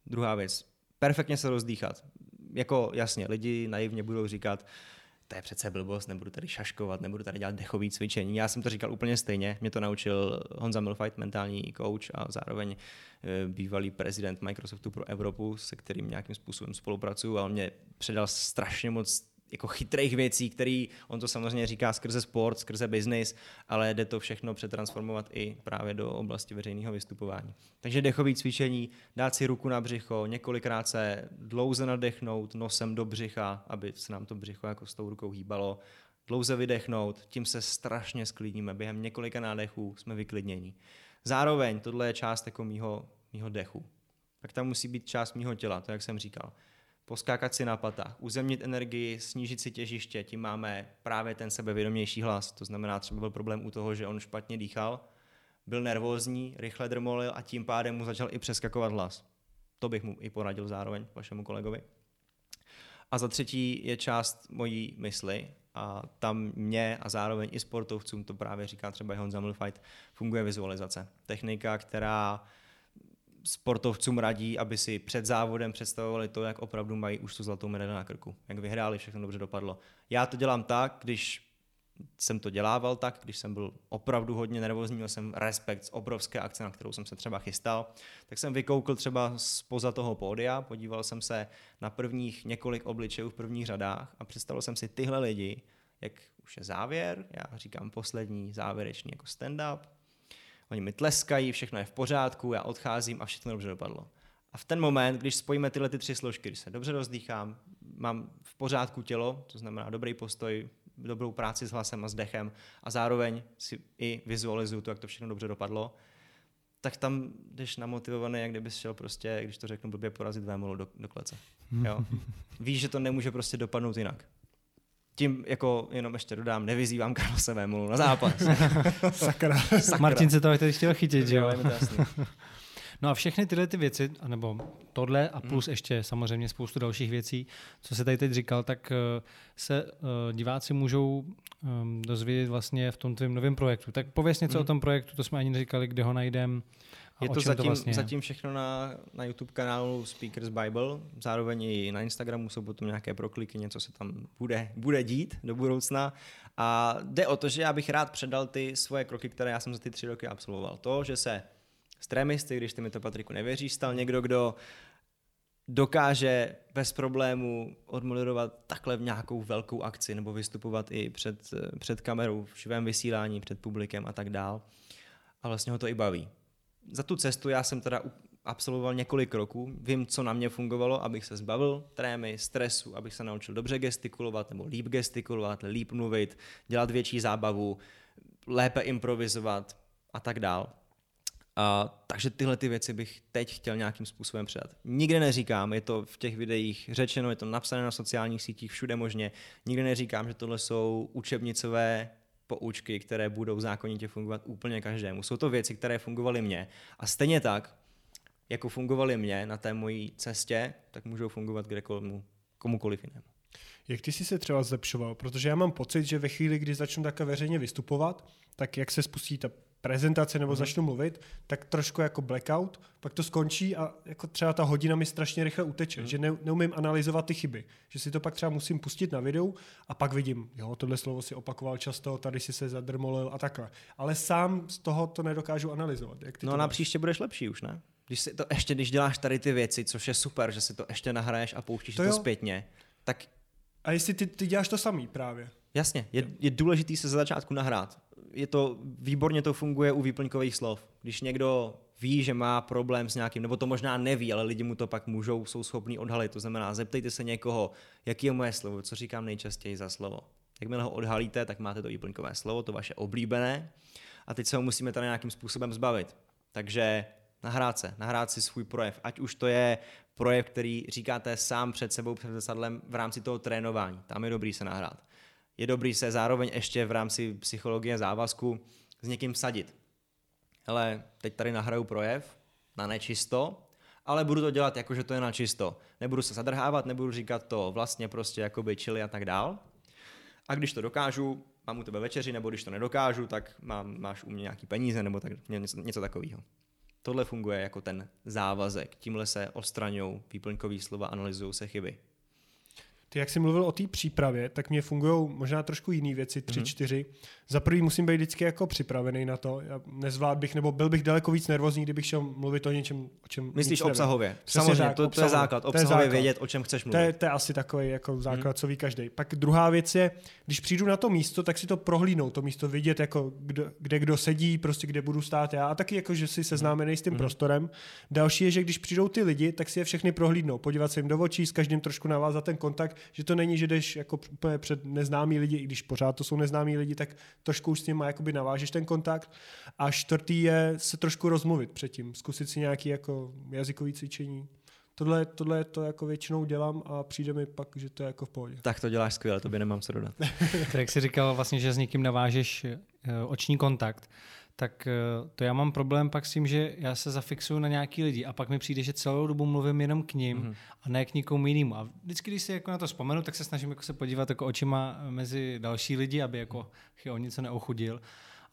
Druhá věc, perfektně se rozdýchat. Jako jasně, lidi naivně budou říkat, to je přece blbost, nebudu tady šaškovat, nebudu tady dělat dechový cvičení. Já jsem to říkal úplně stejně, mě to naučil Honza Milfight, mentální coach a zároveň eh, bývalý prezident Microsoftu pro Evropu, se kterým nějakým způsobem spolupracuju a on mě předal strašně moc jako chytrých věcí, který on to samozřejmě říká skrze sport, skrze business, ale jde to všechno přetransformovat i právě do oblasti veřejného vystupování. Takže dechový cvičení, dát si ruku na břicho, několikrát se dlouze nadechnout nosem do břicha, aby se nám to břicho jako s tou rukou hýbalo, dlouze vydechnout, tím se strašně sklidníme. Během několika nádechů jsme vyklidnění. Zároveň tohle je část jako mýho, mýho dechu. Tak tam musí být část mýho těla, to jak jsem říkal poskákat si na patách, uzemnit energii, snížit si těžiště, tím máme právě ten sebevědomější hlas. To znamená, třeba byl problém u toho, že on špatně dýchal, byl nervózní, rychle drmolil a tím pádem mu začal i přeskakovat hlas. To bych mu i poradil zároveň vašemu kolegovi. A za třetí je část mojí mysli a tam mě a zároveň i sportovcům, to právě říká třeba Honza Milfight, funguje vizualizace. Technika, která sportovcům radí, aby si před závodem představovali to, jak opravdu mají už tu zlatou medaili na krku, jak vyhráli, všechno dobře dopadlo. Já to dělám tak, když jsem to dělával tak, když jsem byl opravdu hodně nervózní, měl jsem respekt z obrovské akce, na kterou jsem se třeba chystal, tak jsem vykoukl třeba spoza toho pódia, podíval jsem se na prvních několik obličejů v prvních řadách a představil jsem si tyhle lidi, jak už je závěr, já říkám poslední závěrečný jako stand-up, Oni mi tleskají, všechno je v pořádku, já odcházím a všechno dobře dopadlo. A v ten moment, když spojíme tyhle ty tři složky, když se dobře rozdýchám, mám v pořádku tělo, to znamená dobrý postoj, dobrou práci s hlasem a s dechem a zároveň si i vizualizuju to, jak to všechno dobře dopadlo, tak tam jdeš namotivovaný, jak kdybys šel prostě, když to řeknu blbě, porazit vémolu do, do klece. Jo? Víš, že to nemůže prostě dopadnout jinak. Tím jako jenom ještě dodám, nevyzývám Karlose Vémolu na zápas. Sakra. Sakra. Martin se toho tady chtěl chytit, že jo? je mi to jasný. No a všechny tyhle ty věci, nebo tohle Hmm. a plus ještě samozřejmě spoustu dalších věcí, co se tady teď říkal, tak eh, se eh, diváci můžou ehm, dozvědět vlastně v tom tvém novém projektu. Tak pověs něco Mhm. o tom projektu, to jsme ani neříkali, kde ho najdem. Je to zatím, to vlastně je. zatím všechno na, na YouTube kanálu Speakers Bible, zároveň i na Instagramu jsou potom nějaké prokliky, něco se tam bude, bude dít do budoucna. A jde o to, že já bych rád předal ty svoje kroky, které já jsem za ty tři roky absolvoval. To, že se z trémisty, když ty mi to Patriku nevěříš, stal někdo, kdo dokáže bez problému odmoderovat takhle v nějakou velkou akci nebo vystupovat i před, před kamerou, v živém vysílání, před publikem a tak dál. A vlastně ho to i baví. Za tu cestu já jsem teda absolvoval několik kroků, vím, co na mě fungovalo, abych se zbavil trémy, stresu, abych se naučil dobře gestikulovat nebo líp gestikulovat, líp mluvit, dělat větší zábavu, lépe improvizovat a tak dál. A, takže tyhle ty věci bych teď chtěl nějakým způsobem předat. Nikde neříkám, je to v těch videích řečeno, je to napsané na sociálních sítích, všude možně. Nikde neříkám, že tohle jsou učebnicové poučky, které budou zákonitě fungovat úplně každému. Jsou to věci, které fungovaly mně. A stejně tak, jako fungovaly mě na té mojí cestě, tak můžou fungovat kdekoliv, komukoliv jinému. Jak ty jsi se třeba zlepšoval? Protože já mám pocit, že ve chvíli, kdy začnu takhle veřejně vystupovat, tak jak se spustí ta prezentace nebo Mhm. začnu mluvit, tak trošku jako blackout, pak to skončí a jako třeba ta hodina mi strašně rychle uteče, Mhm. že ne, neumím analyzovat ty chyby, že si to pak třeba musím pustit na videu a pak vidím, jo, tohle slovo si opakoval často, tady si se zadrmolil a takhle. Ale sám z toho to nedokážu analyzovat. Jak ty No to na příště budeš lepší už, ne? Když si to ještě, když děláš tady ty věci, což je super, že si to ještě nahraješ a pouštíš To to, to jo. zpětně, tak A jestli ty, ty děláš to samý právě. Jasně, je, je důležitý se za začátku nahrát. Je to, výborně to funguje u výplňkových slov. Když někdo ví, že má problém s nějakým, nebo to možná neví, ale lidi mu to pak můžou, jsou schopní odhalit. To znamená, zeptejte se někoho, jaký je moje slovo, co říkám nejčastěji za slovo. Jakmile ho odhalíte, tak máte to výplňkové slovo, to vaše oblíbené, a teď se ho musíme tady nějakým způsobem zbavit. Takže nahrát se, nahrát si svůj projev, ať už to je projev, který říkáte sám před sebou, před zrcadlem v rámci toho trénování. Tam je dobrý se nahrát. Je dobrý se zároveň ještě v rámci psychologie závazku s někým sadit. Ale teď tady nahraju projev na nečisto, ale budu to dělat jako, že to je na čisto. Nebudu se zadrhávat, nebudu říkat to vlastně prostě jakoby čili a tak dál. A když to dokážu, mám u tebe večeři, nebo když to nedokážu, tak mám, máš u mě nějaký peníze, nebo tak, něco, něco takového. Tohle funguje jako ten závazek. Tímhle se ostraňují výplňkový slova, analyzují se chyby. Ty, jak jsi mluvil o té přípravě, tak mě fungují možná trošku jiné věci, tři, mm-hmm. čtyři. Za prvý musím být vždycky jako připravený na to. Já nezvlád bych, nebo byl bych daleko víc nervózní, kdybych šel mluvit o něčem, o čem Myslíš obsahově? Samozřejmě, tak, to, to, je základ. Obsahově to je základ. vědět, o čem chceš mluvit. To je, to je asi takový jako základ, mm-hmm. co ví každý. Pak druhá věc je, když přijdu na to místo, tak si to prohlídnout, to místo vidět, jako kdo, kde kdo sedí, prostě kde budu stát já. A taky jako, že si seznámený s tím mm-hmm. prostorem. Další je, že když přijdou ty lidi, tak si je všechny prohlídnout, podívat se jim do očí, s každým trošku navázat ten kontakt, že to není, že jdeš jako úplně před neznámý lidi, i když pořád to jsou neznámí lidi, tak trošku už s nimi jakoby navážeš ten kontakt. A čtvrtý je se trošku rozmluvit předtím, zkusit si nějaký jako jazykový cvičení. Tohle, tohle je to jako většinou dělám a přijde mi pak, že to je jako v pohodě. Tak to děláš skvěle, to by nemám co dodat. tak jak jsi říkal vlastně, že s někým navážeš eh, oční kontakt, tak eh, to já mám problém pak s tím, že já se zafixuju na nějaký lidi a pak mi přijde, že celou dobu mluvím jenom k ním mm-hmm. a ne k nikomu jinému. A vždycky, když si jako na to vzpomenu, tak se snažím jako se podívat jako očima mezi další lidi, aby jako o něco neochudil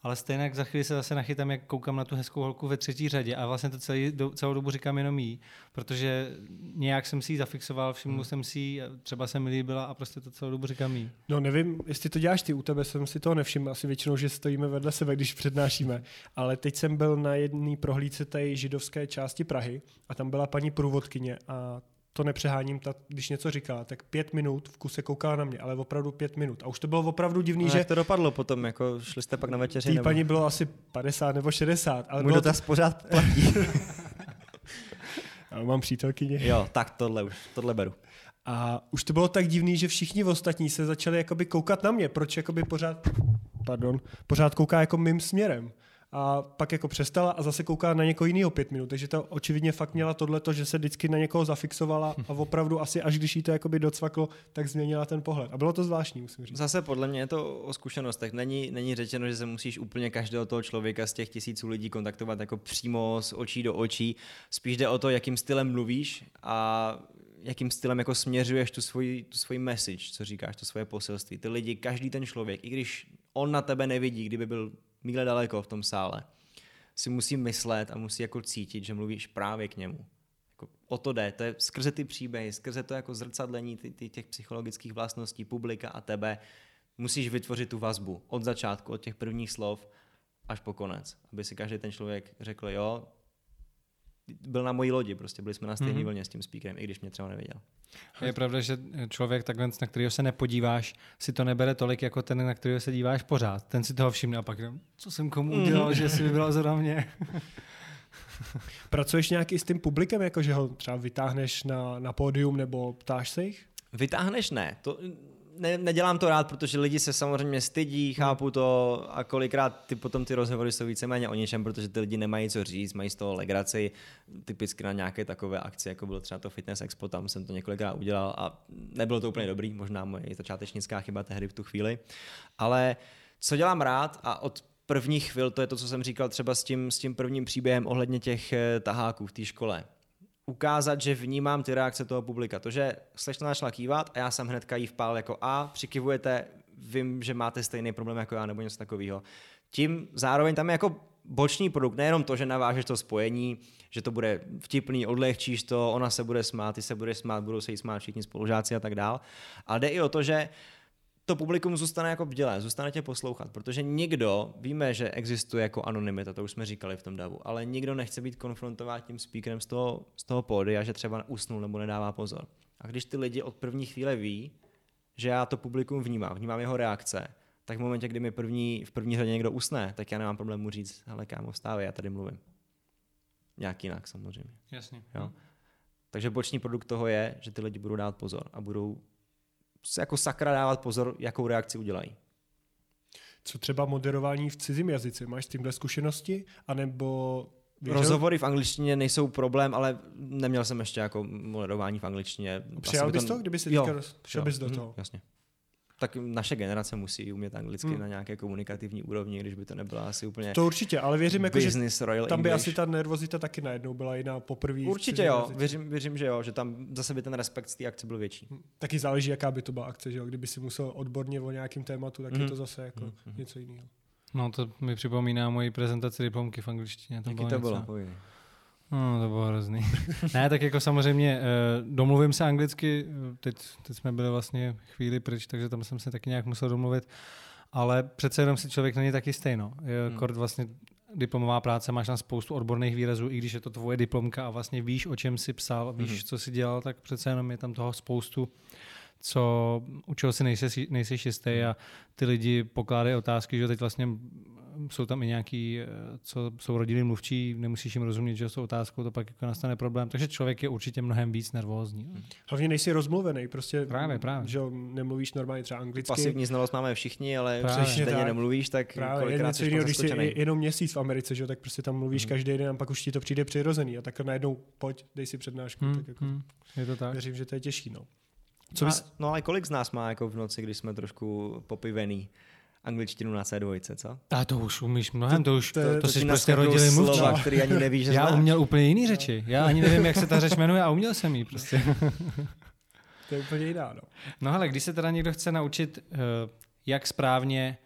ale stejně za chvíli se zase nachytám, jak koukám na tu hezkou holku ve třetí řadě a vlastně to celý, do, celou dobu říkám jenom jí, protože nějak jsem si ji zafixoval, všiml hmm. jsem si ji, třeba se mi líbila a prostě to celou dobu říkám jí. No nevím, jestli to děláš ty, u tebe jsem si toho nevšiml, asi většinou, že stojíme vedle sebe, když přednášíme, ale teď jsem byl na jedné prohlídce té židovské části Prahy a tam byla paní průvodkyně a to nepřeháním, ta, když něco říkala, tak pět minut v kuse koukala na mě, ale opravdu pět minut. A už to bylo opravdu divný, a že... Jak to dopadlo potom, jako šli jste pak na večeři? Tý nebo... paní bylo asi 50 nebo 60. Ale Můj dotaz to... pořád platí. já mám přítelkyně. Jo, tak tohle už, tohle beru. A už to bylo tak divný, že všichni ostatní se začali jakoby koukat na mě, proč jakoby pořád, pardon, pořád kouká jako mým směrem a pak jako přestala a zase kouká na někoho jiného pět minut. Takže to očividně fakt měla tohleto, že se vždycky na někoho zafixovala a opravdu asi až když jí to jakoby docvaklo, tak změnila ten pohled. A bylo to zvláštní, musím říct. Zase podle mě je to o zkušenostech. Není, není řečeno, že se musíš úplně každého toho člověka z těch tisíců lidí kontaktovat jako přímo z očí do očí. Spíš jde o to, jakým stylem mluvíš a jakým stylem jako směřuješ tu svoji, tu svoji message, co říkáš, to svoje poselství. Ty lidi, každý ten člověk, i když on na tebe nevidí, kdyby byl míle daleko v tom sále, si musí myslet a musí jako cítit, že mluvíš právě k němu. Jako o to jde, to je skrze ty příběhy, skrze to jako zrcadlení ty, ty, těch psychologických vlastností publika a tebe, musíš vytvořit tu vazbu od začátku, od těch prvních slov až po konec, aby si každý ten člověk řekl, jo, byl na mojí lodi, prostě byli jsme na stejné mm-hmm. vlně s tím speakerem, i když mě třeba neviděl. Je pravda, že člověk takhle, na kterého se nepodíváš, si to nebere tolik jako ten, na kterého se díváš pořád. Ten si toho všimne a pak, co jsem komu udělal, mm. že si vybral zrovna mě. Pracuješ nějak i s tím publikem, jako že ho třeba vytáhneš na, na pódium nebo ptáš se jich? Vytáhneš ne. To, ne, nedělám to rád, protože lidi se samozřejmě stydí, hmm. chápu to a kolikrát ty potom ty rozhovory jsou víceméně o něčem, protože ty lidi nemají co říct, mají z toho legraci, typicky na nějaké takové akci, jako bylo třeba to Fitness Expo, tam jsem to několikrát udělal a nebylo to úplně dobrý, možná moje začátečnická chyba tehdy v tu chvíli, ale co dělám rád a od prvních chvil, to je to, co jsem říkal třeba s tím, s tím prvním příběhem ohledně těch eh, taháků v té škole ukázat, že vnímám ty reakce toho publika. To, že slečna začala kývat a já jsem hned jí vpál jako A, přikivujete, vím, že máte stejný problém jako já nebo něco takového. Tím zároveň tam je jako boční produkt, nejenom to, že navážeš to spojení, že to bude vtipný, odlehčíš to, ona se bude smát, ty se bude smát, budou se jí smát všichni spolužáci a tak dál. Ale jde i o to, že to publikum zůstane jako bdělé, zůstane tě poslouchat, protože nikdo, víme, že existuje jako anonymita, to už jsme říkali v tom davu, ale nikdo nechce být konfrontován tím speakerem z toho, z toho pódia, že třeba usnul nebo nedává pozor. A když ty lidi od první chvíle ví, že já to publikum vnímám, vnímám jeho reakce, tak v momentě, kdy mi první, v první řadě někdo usne, tak já nemám problém mu říct, hele kámo, vstávej, já tady mluvím. nějak jinak samozřejmě. Jasně. Jo? Takže boční produkt toho je, že ty lidi budou dát pozor a budou jako sakra dávat pozor, jakou reakci udělají. Co třeba moderování v cizím jazyce? Máš s tímhle zkušenosti? A nebo Věřil? Rozhovory v angličtině nejsou problém, ale neměl jsem ještě jako moderování v angličtině. Přijal bys to, kdyby jo, teďka šel bys do mhm, toho? Jasně tak naše generace musí umět anglicky hmm. na nějaké komunikativní úrovni, když by to nebyla asi úplně To určitě, ale věřím, jako, že tam by English. asi ta nervozita taky najednou byla jiná poprvé. Určitě jo, věřím, věřím, že jo, že tam zase by ten respekt z té akce byl větší. Hmm. Taky záleží, jaká by to byla akce, že jo? Kdyby si musel odborně o nějakém tématu, tak hmm. je to zase jako hmm. něco jiného. No to mi připomíná moji prezentaci diplomky v angličtině. To Jaký to bylo? Něco. No, to bylo hrozný. ne, tak jako samozřejmě eh, domluvím se anglicky, teď, teď jsme byli vlastně chvíli pryč, takže tam jsem se taky nějak musel domluvit, ale přece jenom si člověk není taky stejno. Hmm. Kort vlastně diplomová práce, máš tam spoustu odborných výrazů, i když je to tvoje diplomka a vlastně víš, o čem jsi psal, víš, hmm. co jsi dělal, tak přece jenom je tam toho spoustu, co, u čeho si nejsi, nejsi jistý a ty lidi pokládají otázky, že teď vlastně jsou tam i nějaký, eh, co jsou rodiny mluvčí, nemusíš jim rozumět, že jsou otázkou, to pak jako nastane problém. Takže člověk je určitě mnohem víc nervózní. Hmm. Hlavně nejsi rozmluvený, prostě právě, právě. že nemluvíš normálně třeba anglicky. Pasivní znalost máme všichni, ale právě. když stejně nemluvíš, tak právě, kolikrát jsi když jsi jenom měsíc v Americe, že, tak prostě tam mluvíš hmm. každý den a pak už ti to přijde přirozený a tak najednou pojď, dej si přednášku. Hmm. Tak jako, hmm. Je to tak. Věřím, že to je těžší. No. Co bys... no ale kolik z nás má jako v noci, když jsme trošku popivený? Angličtinu na C2, co? A to už umíš mnohem, to už, to, to, to jsi prostě rodili mluvčí. Slova, který ani nevíš, že Já znáš. uměl úplně jiný řeči. Já ani nevím, jak se ta řeč jmenuje a uměl jsem ji prostě. to je úplně jiná, no. No ale když se teda někdo chce naučit, uh, jak správně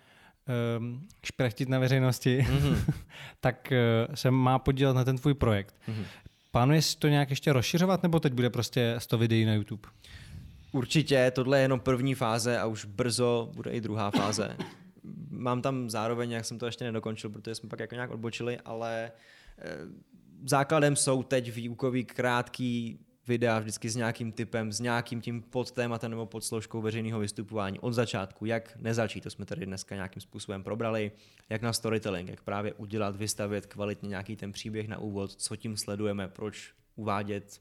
um, šprechtit na veřejnosti, mm-hmm. tak uh, se má podílet na ten tvůj projekt. Mm-hmm. Plánuješ to nějak ještě rozšiřovat, nebo teď bude prostě 100 videí na YouTube? Určitě, tohle je jenom první fáze a už brzo bude i druhá fáze mám tam zároveň, jak jsem to ještě nedokončil, protože jsme pak jako nějak odbočili, ale eh, základem jsou teď výukový krátký videa vždycky s nějakým typem, s nějakým tím podtématem nebo podsložkou veřejného vystupování od začátku, jak nezačít, to jsme tady dneska nějakým způsobem probrali, jak na storytelling, jak právě udělat, vystavět kvalitně nějaký ten příběh na úvod, co tím sledujeme, proč uvádět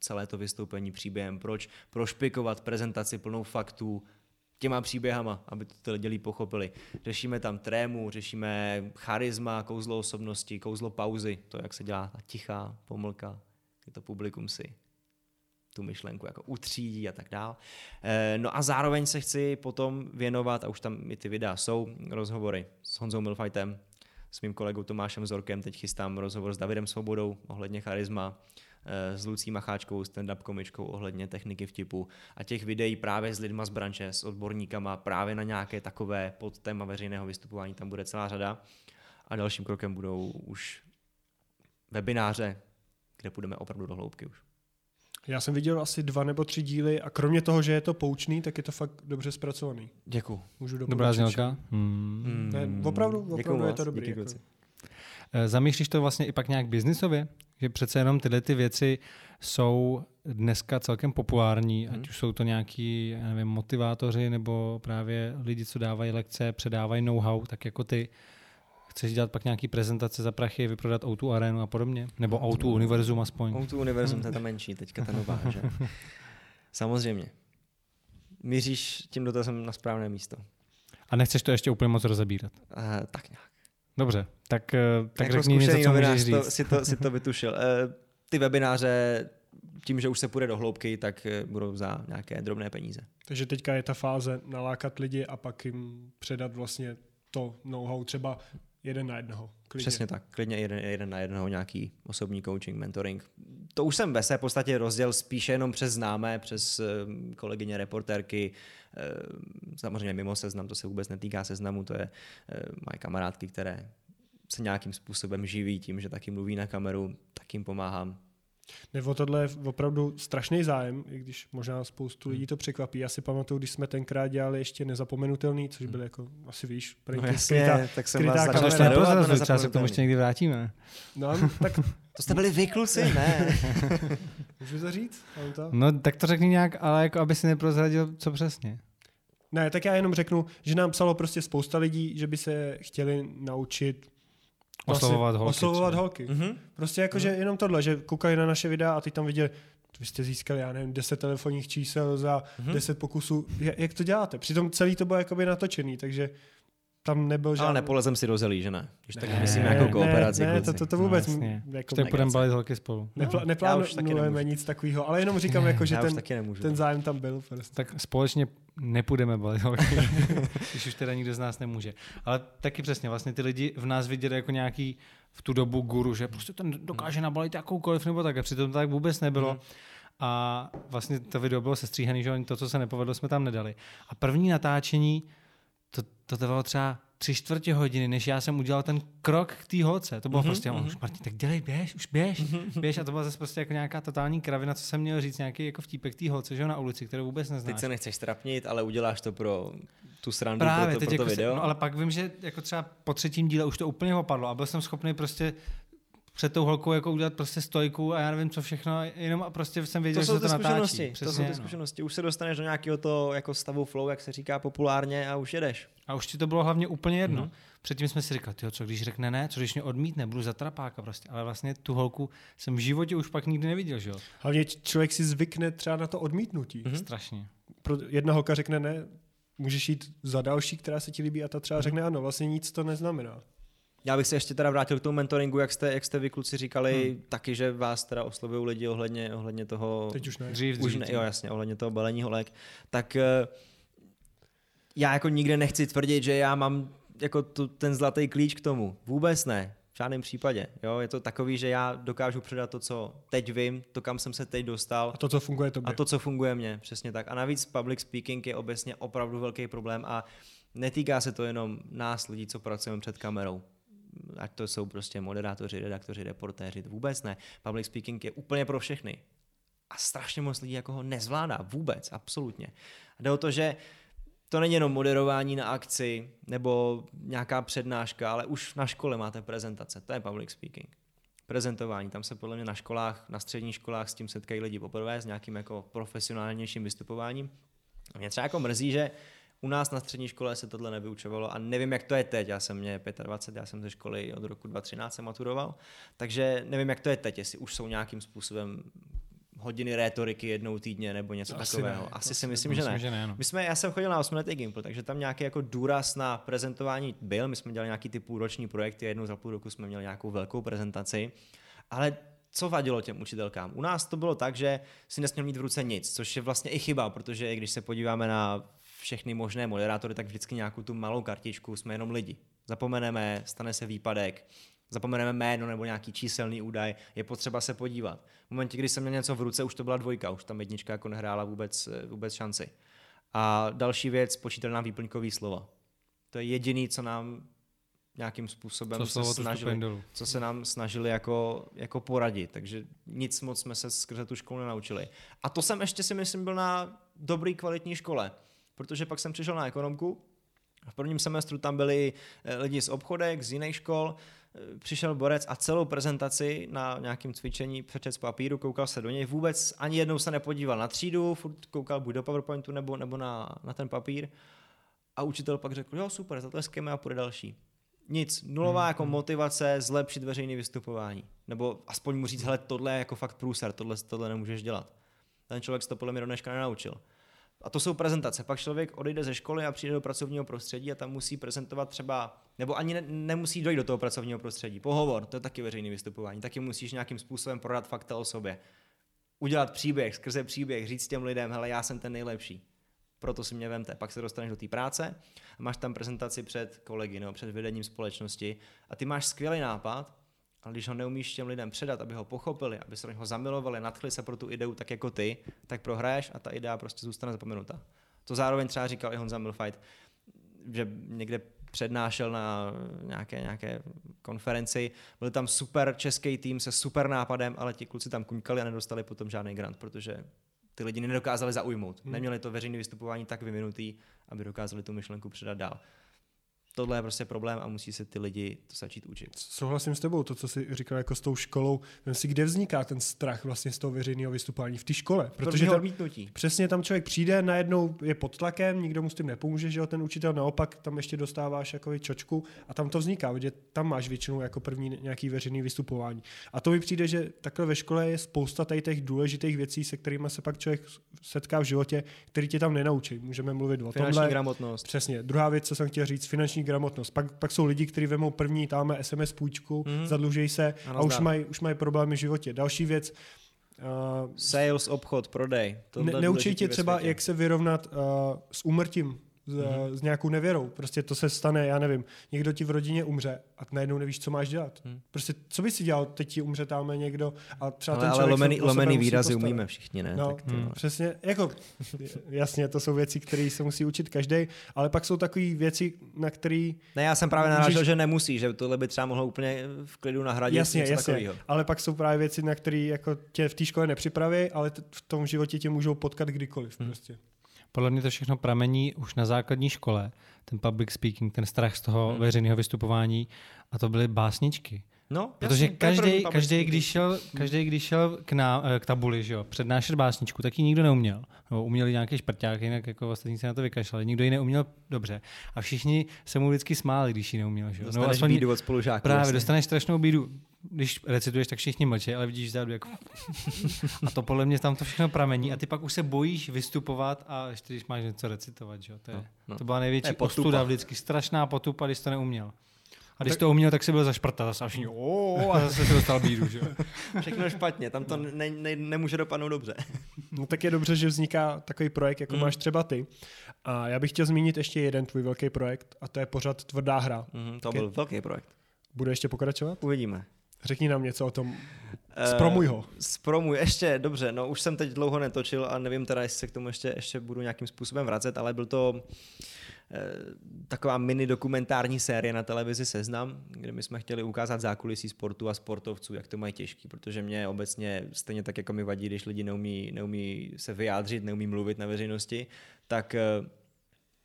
celé to vystoupení příběhem, proč prošpikovat prezentaci plnou faktů, těma příběhama, aby to ty lidi pochopili. Řešíme tam trému, řešíme charisma, kouzlo osobnosti, kouzlo pauzy, to, jak se dělá ta tichá pomlka, kdy to publikum si tu myšlenku jako utřídí a tak dál. Eh, no a zároveň se chci potom věnovat, a už tam i ty videa jsou, rozhovory s Honzou Milfajtem, s mým kolegou Tomášem Zorkem, teď chystám rozhovor s Davidem Svobodou ohledně charisma, s Lucí Macháčkou, stand-up komičkou ohledně techniky vtipu a těch videí právě s lidma z branže, s odborníkama právě na nějaké takové podtéma veřejného vystupování tam bude celá řada. A dalším krokem budou už webináře, kde půjdeme opravdu do hloubky už. Já jsem viděl asi dva nebo tři díly a kromě toho, že je to poučný, tak je to fakt dobře zpracovaný. Děkuji. Můžu Dobrá znělka. Hmm. Ne, opravdu, opravdu Děkuju je to dobrý. Díky, jako. Eh, zamýšlíš to vlastně i pak nějak biznisově? Že přece jenom tyhle ty věci jsou dneska celkem populární, hmm. ať už jsou to nějaký, já nevím, motivátoři nebo právě lidi, co dávají lekce, předávají know-how, tak jako ty. Chceš dělat pak nějaký prezentace za prachy, vyprodat O2 Arenu a podobně? Nebo O2 Univerzum aspoň? O2 Univerzum, to je ta menší, teďka ta nová, že? Samozřejmě. Míříš tím dotazem na správné místo. A nechceš to ještě úplně moc rozebírat? Uh, tak nějak. Dobře, tak, eh, tak jako řekni něco, co můžeš říct. To, si, to, si to vytušil. Eh, ty webináře, tím, že už se půjde do hloubky, tak eh, budou za nějaké drobné peníze. Takže teďka je ta fáze nalákat lidi a pak jim předat vlastně to know-how třeba jeden na jednoho. Klidně. Přesně tak, klidně jeden, jeden na jednoho nějaký osobní coaching, mentoring. To už jsem ve své podstatě rozděl spíše jenom přes známé, přes kolegyně reportérky, samozřejmě mimo seznam, to se vůbec netýká seznamu, to je moje kamarádky, které se nějakým způsobem živí tím, že taky mluví na kameru, tak jim pomáhám. Nebo tohle je opravdu strašný zájem, i když možná spoustu lidí to překvapí. Já si pamatuju, když jsme tenkrát dělali ještě nezapomenutelný, což byl jako, asi víš, no jasně, skrytá, tak jsem vás začal sledovat, třeba se k tomu ještě někdy vrátíme. No, tak... to jste byli vy, kluci, ne? Můžu to říct? To? No, tak to řekni nějak, ale jako aby si neprozradil, co přesně. Ne, tak já jenom řeknu, že nám psalo prostě spousta lidí, že by se chtěli naučit Oslovovat holky. Oslovovat holky. Mhm. Prostě jako, že jenom tohle, že koukali na naše videa a ty tam viděli, vy jste získali, já nevím, 10 telefonních čísel za Mhm. 10 pokusů. Ja- Jak to děláte? Přitom celý to bylo jakoby natočený, takže tam nebyl žádný... Ale nepolezem si do zelí, že ne? Když tak Ne, myslím ne, jako kooperaci. Ne, ne to, to, to vůbec No, jako, Už tak budeme Negace. balit holky spolu. nepl- No, neplánujeme nic takového, ale jenom říkám, jako, že ten, ten zájem tam byl. Prostě. Tak společně nepůjdeme balit holky, když už teda nikdo z nás nemůže. Ale taky přesně, vlastně ty lidi v nás viděli jako nějaký v tu dobu guru, že prostě ten dokáže nabalit jakoukoliv nebo tak. A přitom to tak vůbec nebylo. Mhm. A vlastně to video bylo sestříhaný, že to, co se nepovedlo, jsme tam nedali. A první natáčení, to, to trvalo třeba tři čtvrtě hodiny, než já jsem udělal ten krok k té holce. To bylo Mhm, prostě, mhm. už Martin, tak dělej, běž, už běž, běž. A to byla zase prostě jako nějaká totální kravina, co jsem měl říct, nějaký jako vtípek té holce, že jo, na ulici, kterou vůbec neznáš. Teď se nechceš trapnit, ale uděláš to pro tu srandu, Právě, pro to, teď pro to jako video. Se, no, ale pak vím, že jako třeba po třetím díle už to úplně opadlo a byl jsem schopný prostě před tou holkou jako udělat prostě stojku a já nevím co všechno, jenom a prostě jsem věděl, to jsou že se to zkušenosti, natáčí. to jsou Přesně, ty no. zkušenosti. Už se dostaneš do nějakého to jako stavu flow, jak se říká populárně a už jedeš. A už ti to bylo hlavně úplně jedno. Mhm. Předtím jsme si říkali, tyjo, co když řekne ne, co když mě odmítne, budu za trapáka prostě. Ale vlastně tu holku jsem v životě už pak nikdy neviděl, že jo? Hlavně člověk si zvykne třeba na to odmítnutí. Mhm. Strašně. Pro jedna holka řekne ne, můžeš jít za další, která se ti líbí a ta třeba Mhm. řekne ano, vlastně nic to neznamená. Já bych se ještě teda vrátil k tomu mentoringu, jak jste, jak jste vy kluci říkali, hmm. taky, že vás teda oslovují lidi ohledně, ohledně toho... Teď už ne. Dřív, Už dřív. ne, jo, jasně, ohledně toho balení holek. Tak eh, já jako nikde nechci tvrdit, že já mám jako tu, ten zlatý klíč k tomu. Vůbec ne. V žádném případě. Jo, je to takový, že já dokážu předat to, co teď vím, to, kam jsem se teď dostal. A to, co funguje tobě. A to, co funguje mně, přesně tak. A navíc public speaking je obecně opravdu velký problém a netýká se to jenom nás, lidí, co pracujeme před kamerou. Ať to jsou prostě moderátoři, redaktoři, reportéři, to vůbec ne. Public speaking je úplně pro všechny. A strašně moc lidí jako ho nezvládá vůbec, absolutně. A jde o to, že to není jenom moderování na akci nebo nějaká přednáška, ale už na škole máte prezentace, to je public speaking prezentování. Tam se podle mě na školách, na středních školách s tím setkají lidi poprvé s nějakým jako profesionálnějším vystupováním. A mě třeba jako mrzí, že u nás na střední škole se tohle nevyučovalo a nevím, jak to je teď. Já jsem mě 25, já jsem ze školy od roku 2013 se maturoval, takže nevím, jak to je teď, jestli už jsou nějakým způsobem hodiny rétoriky jednou týdně nebo něco Asi takového. ne, to Asi asi si myslím, že ne. že ne no. My jsme, já jsem chodil na 8 letý Gimple, takže tam nějaký jako důraz na prezentování byl. My jsme dělali nějaký ty půlroční projekty, jednou za půl roku jsme měli nějakou velkou prezentaci. Ale co vadilo těm učitelkám? U nás to bylo tak, že si nesměl mít v ruce nic, což je vlastně i chyba, protože když se podíváme na všechny možné moderátory, tak vždycky nějakou tu malou kartičku, jsme jenom lidi. Zapomeneme, stane se výpadek, zapomeneme jméno nebo nějaký číselný údaj, je potřeba se podívat. V momentě, kdy jsem měl něco v ruce, už to byla dvojka, už tam jednička jako nehrála vůbec, vůbec šanci. A další věc, počítal nám výplňkový slova. To je jediný, co nám nějakým způsobem Co se snažili, co se nám snažili jako, jako poradit. Takže nic moc jsme se skrze tu školu nenaučili. A to jsem ještě si myslím byl na dobrý kvalitní škole, protože pak jsem přišel na ekonomku a v prvním semestru tam byli eh, lidi z obchodek, z jiných škol, Eh, přišel borec a celou prezentaci na nějakém cvičení přečet z papíru, koukal se do něj, vůbec ani jednou se nepodíval na třídu, furt koukal buď do PowerPointu nebo, nebo na, na ten papír a učitel pak řekl, jo super, zatleskeme a půjde další. Nic, nulová Hmm, jako motivace zlepšit veřejné vystupování. Nebo aspoň mu říct, hele, tohle je jako fakt průser, tohle, tohle nemůžeš dělat. Ten člověk se to podle mě do dneška nenaučil. A to jsou prezentace. Pak člověk odejde ze školy a přijde do pracovního prostředí a tam musí prezentovat třeba, nebo ani ne, nemusí dojít do toho pracovního prostředí. Pohovor, to je taky veřejné vystupování. Taky musíš nějakým způsobem prodat fakta o sobě. Udělat příběh, skrze příběh, říct těm lidem, hele, já jsem ten nejlepší. Proto si mě vemte. Pak se dostaneš do té práce a máš tam prezentaci před kolegy nebo před vedením společnosti a ty máš skvělý nápad, ale když ho neumíš těm lidem předat, aby ho pochopili, aby se do něho zamilovali, nadchli se pro tu ideu tak jako ty, tak prohraješ a ta idea prostě zůstane zapomenuta. To zároveň třeba říkal i Honza Milfight, že někde přednášel na nějaké, nějaké konferenci, byl tam super český tým se super nápadem, ale ti kluci tam kuňkali a nedostali potom žádný grant, protože ty lidi nedokázali zaujmout. Hmm. Neměli to veřejné vystupování tak vyvinutý, aby dokázali tu myšlenku předat dál. Tohle je prostě problém a musí se ty lidi to začít učit. Souhlasím s tebou, to, co jsi říkal jako s tou školou. Vem si, kde vzniká ten strach vlastně z toho veřejného vystupování v té škole. Protože tam, odmítnutí. přesně tam člověk přijde, najednou je pod tlakem, nikdo mu s tím nepomůže, že jo, ten učitel naopak tam ještě dostáváš jako čočku a tam to vzniká, protože tam máš většinou jako první nějaký veřejný vystupování. A to mi přijde, že takhle ve škole je spousta tady těch důležitých věcí, se kterými se pak člověk setká v životě, který tě tam nenaučí. Můžeme mluvit o Finanční tomhle. gramotnost. Přesně. Druhá věc, co jsem chtěl říct, finanční gramotnost. Pak, pak jsou lidi, kteří vemou první, tam SMS půjčku, mm. zadlužejí se A a, už mají, už mají problémy v životě. Další věc, uh, Sales, obchod, prodej. Ne, neučí tě třeba, jak se vyrovnat uh, s úmrtím, s, mm. s nějakou nevěrou. Prostě to se stane, já nevím, někdo ti v rodině umře a najednou nevíš, co máš dělat. Hmm. Prostě co bys si dělal, teď ti umře tamhle někdo a třeba ale, ten ale člověk lomený, sebe lomený musí výrazy postarat. umíme všichni, ne? No, tak to, hmm. přesně, jako jasně, to jsou věci, které se musí učit každý, ale pak jsou takové věci, na které Ne, já jsem právě Můžeš- narážel, že nemusí, že tohle by třeba mohlo úplně v klidu nahradit Jasně, něco jasně. takového. Ale pak jsou právě věci, na které jako tě v té škole nepřipraví, ale t- v tom životě tě můžou potkat kdykoliv. Hmm. Prostě. Podle mě to všechno pramení už na základní škole, ten public speaking, ten strach z toho Hmm. veřejného vystupování a to byly básničky. No, Protože první každý, každý, když šel, každý, když šel k, ná, eh, k tabuli, že jo, přednášet básničku, tak ji nikdo neuměl. No, uměli nějaký šprťák, jinak jako ostatní se na to vykašlali. Nikdo ji neuměl dobře. A všichni se mu vždycky smáli, když ji neuměl. Že jo. Dostaneš aspoň- bídu od spolužáků. Právě, vlastně. dostaneš strašnou bídu. Když recituješ, tak všichni mlčí, ale vidíš vzadu jako... a to podle mě tam to všechno pramení a ty pak už se bojíš vystupovat a ještě když máš něco recitovat, že jo. To, je, No, no. to byla největší potupa. ostuda vždycky, strašná potupa, když to neuměl. A když to uměl, tak si byl zašprtat zase a všichni, "O", a zase si dostal bídu, že. Všechno špatně, tam to ne, ne, nemůže dopadnout dobře. No tak je dobře, že vzniká takový projekt, jako Mm. máš třeba ty. A já bych chtěl zmínit ještě jeden tvůj velký projekt, a to je pořád Tvrdá hra. Mhm, to Ke- byl velký projekt. Bude ještě pokračovat? Uvidíme. Řekni nám něco o tom. Eh, Zpromuj ho. Zpromuj, ještě, dobře, no už jsem teď dlouho netočil a nevím teda, jestli se k tomu ještě, ještě budu nějakým způsobem vracet, ale byl to taková mini dokumentární série na televizi Seznam, kde my jsme chtěli ukázat zákulisí sportu a sportovců, jak to mají těžký, protože mě obecně stejně tak, jako mi vadí, když lidi neumí, neumí se vyjádřit, neumí mluvit na veřejnosti, tak eh,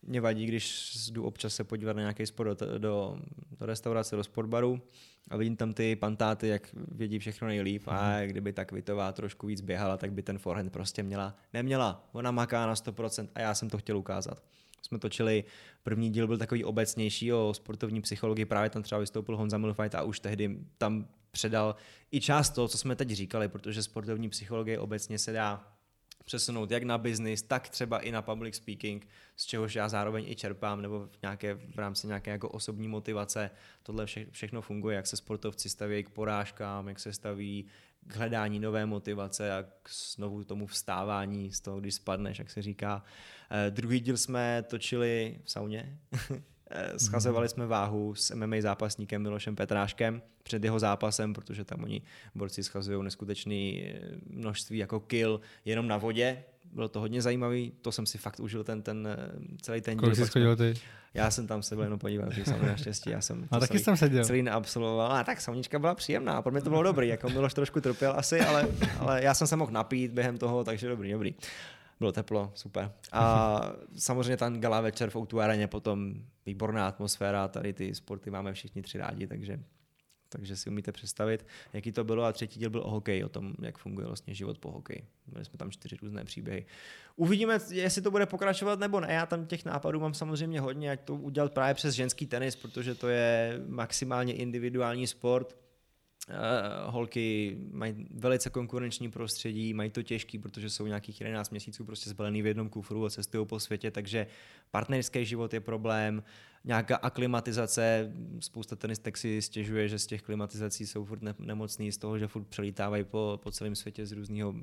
mě vadí, když jdu občas se podívat na nějaký sport do, do, do restaurace, do sportbaru a vidím tam ty pantáty, jak vědí všechno nejlíp a kdyby ta Kvitová trošku víc běhala, tak by ten forehand prostě měla. Neměla, ona maká na 100% a já jsem to chtěl ukázat. Jsme točili, první díl byl takový obecnější o sportovní psychologii, právě tam třeba vystoupil Honza Milfajt a už tehdy tam předal i část toho, co jsme teď říkali, protože sportovní psychologie obecně se dá přesunout jak na business, tak třeba i na public speaking, z čehož já zároveň i čerpám, nebo v, nějaké, v rámci nějaké jako osobní motivace. Tohle vše, všechno funguje, jak se sportovci staví k porážkám, jak se staví k hledání nové motivace a k znovu tomu vstávání z toho, když spadneš, jak se říká. Eh, druhý díl jsme točili v sauně. Eh, Schazovali jsme váhu s MMA zápasníkem Milošem Petráškem před jeho zápasem, protože tam oni borci schazují neskutečné množství jako kill jenom na vodě. Bylo to hodně zajímavý, to jsem si fakt užil ten, ten eh, celý ten díl. Kolik jsi schodil ty? Já jsem tam se byl jenom podívat, že jsem naštěstí, já jsem A taky celý, jsem seděl. celý neabsolvoval. A tak saunička byla příjemná, pro mě to bylo dobrý, jako Miloš trošku trpěl asi, ale, ale já jsem se mohl napít během toho, takže dobrý, dobrý. Bylo teplo, super. A samozřejmě ten gala večer v Outu areně, potom výborná atmosféra, tady ty sporty máme všichni tři rádi, takže takže si umíte představit, jaký to bylo. A třetí díl byl o hokeji, o tom, jak funguje vlastně život po hokeji. Měli jsme tam čtyři různé příběhy. Uvidíme, jestli to bude pokračovat nebo ne. Já tam těch nápadů mám samozřejmě hodně, ať to udělat právě přes ženský tenis, protože to je maximálně individuální sport. Uh, holky mají velice konkurenční prostředí, mají to těžký, protože jsou nějakých 11 měsíců prostě zbalený v jednom kufru a cestují po světě, takže partnerský život je problém, nějaká aklimatizace, spousta tenistek si stěžuje, že z těch klimatizací jsou furt ne- nemocný, z toho, že furt přelítávají po, po celém světě z různého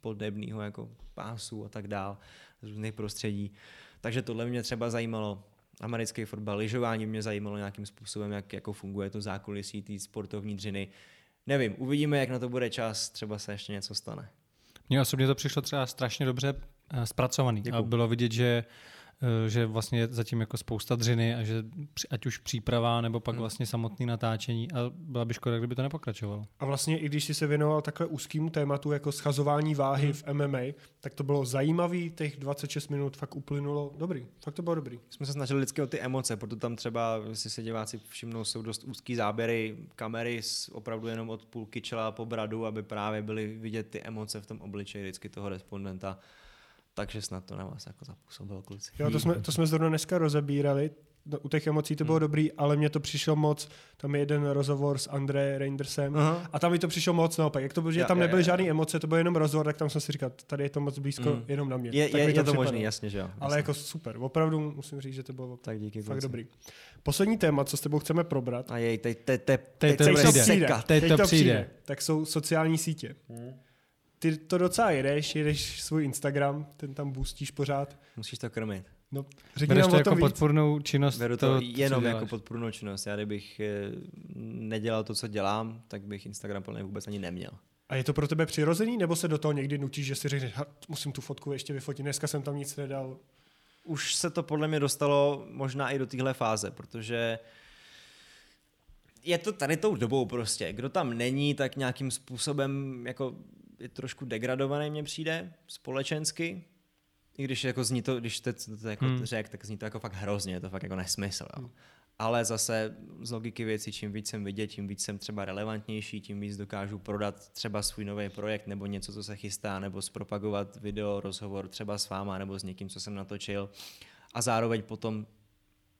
podnebného jako pásu a tak dál, z různých prostředí. Takže tohle mě třeba zajímalo americký fotbal, lyžování mě zajímalo nějakým způsobem, jak jako funguje to zákulisí té sportovní dřiny. Nevím, uvidíme, jak na to bude čas, třeba se ještě něco stane. Mně osobně to přišlo třeba strašně dobře eh, zpracovaný. Děkuju. A bylo vidět, že eh, že vlastně je zatím jako spousta dřiny a že při- ať už příprava nebo pak Hmm. vlastně samotné natáčení a byla by škoda, kdyby to nepokračovalo. A vlastně i když jsi se věnoval takhle úzkému tématu jako schazování váhy Mhm. v MMA, tak to bylo zajímavý, těch 26 minut fakt uplynulo dobrý. Fakt to bylo dobrý. jsme se snažili vždycky o ty emoce, proto tam třeba, jestli se diváci všimnou, jsou dost úzký záběry kamery s opravdu jenom od půlky čela po bradu, aby právě byly vidět ty emoce v tom obličeji vždycky toho respondenta. Takže snad to na vás jako zapůsobilo, kluci. Jo, to jsme, to jsme zrovna dneska rozebírali. No, u těch emocí to bylo Hmm. dobrý, ale mně to přišlo moc. Tam je jeden rozhovor s André Reindersem. Aha. A tam mi to přišlo moc naopak. Jak to bylo, že Jo, tam nebyly jo. žádné emoce, to byl jenom rozhovor, tak tam jsem si říkal, tady je to moc blízko Mm. jenom na mě. Je, tak je, mi je to připadalo. možný, jasně, že jo. Ale jasně. jako super, opravdu musím říct, že to bylo Tak díky, fakt kluci. dobrý. Poslední téma, co s tebou chceme probrat, A jej, teď, to přijde. Teď to přijde. tak jsou sociální sítě. Ty to docela jedeš, jedeš svůj Instagram, ten tam boostíš pořád. Musíš to krmit. No, řekni Bereš nám to jako víc. podpornou činnost? Beru to, to jenom jako podpůrnou činnost. Já kdybych eh, nedělal to, co dělám, tak bych Instagram plně vůbec ani neměl. A je to pro tebe přirozený, nebo se do toho někdy nutíš, že si řekneš, "Ha, musím tu fotku ještě vyfotit, dneska jsem tam nic nedal. Už se to podle mě dostalo možná i do téhle fáze, protože je to tady tou dobou prostě. Kdo tam není, tak nějakým způsobem jako je trošku degradovaný mně přijde společensky. I když jako zní to, když teď to jako Hmm. hmm. řek, tak zní to jako fakt hrozně, je to fakt jako nesmysl. Jo. Ale zase z logiky věci, čím víc jsem vidět, tím víc jsem třeba relevantnější, tím víc dokážu prodat třeba svůj nový projekt nebo něco, co se chystá, nebo zpropagovat video, rozhovor třeba s váma nebo s někým, co jsem natočil. A zároveň potom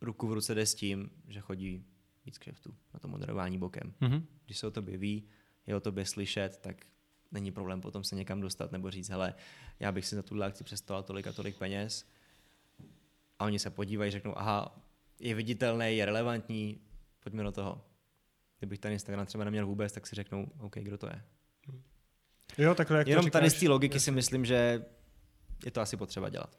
ruku v ruce jde s tím, že chodí víc kšeftů na to moderování bokem. Mhm. Když se o tobě ví, je o tobě slyšet, tak není problém potom se někam dostat nebo říct, hele, já bych si za tuhle akci přestoval tolik a tolik peněz. A oni se podívají, řeknou, aha, je viditelný, je relevantní, pojďme do toho. Kdybych ten Instagram třeba neměl vůbec, tak si řeknou, OK, kdo to je. Jo, takhle, jak Jenom to tady říkáš, z té logiky si myslím, že je to asi potřeba dělat.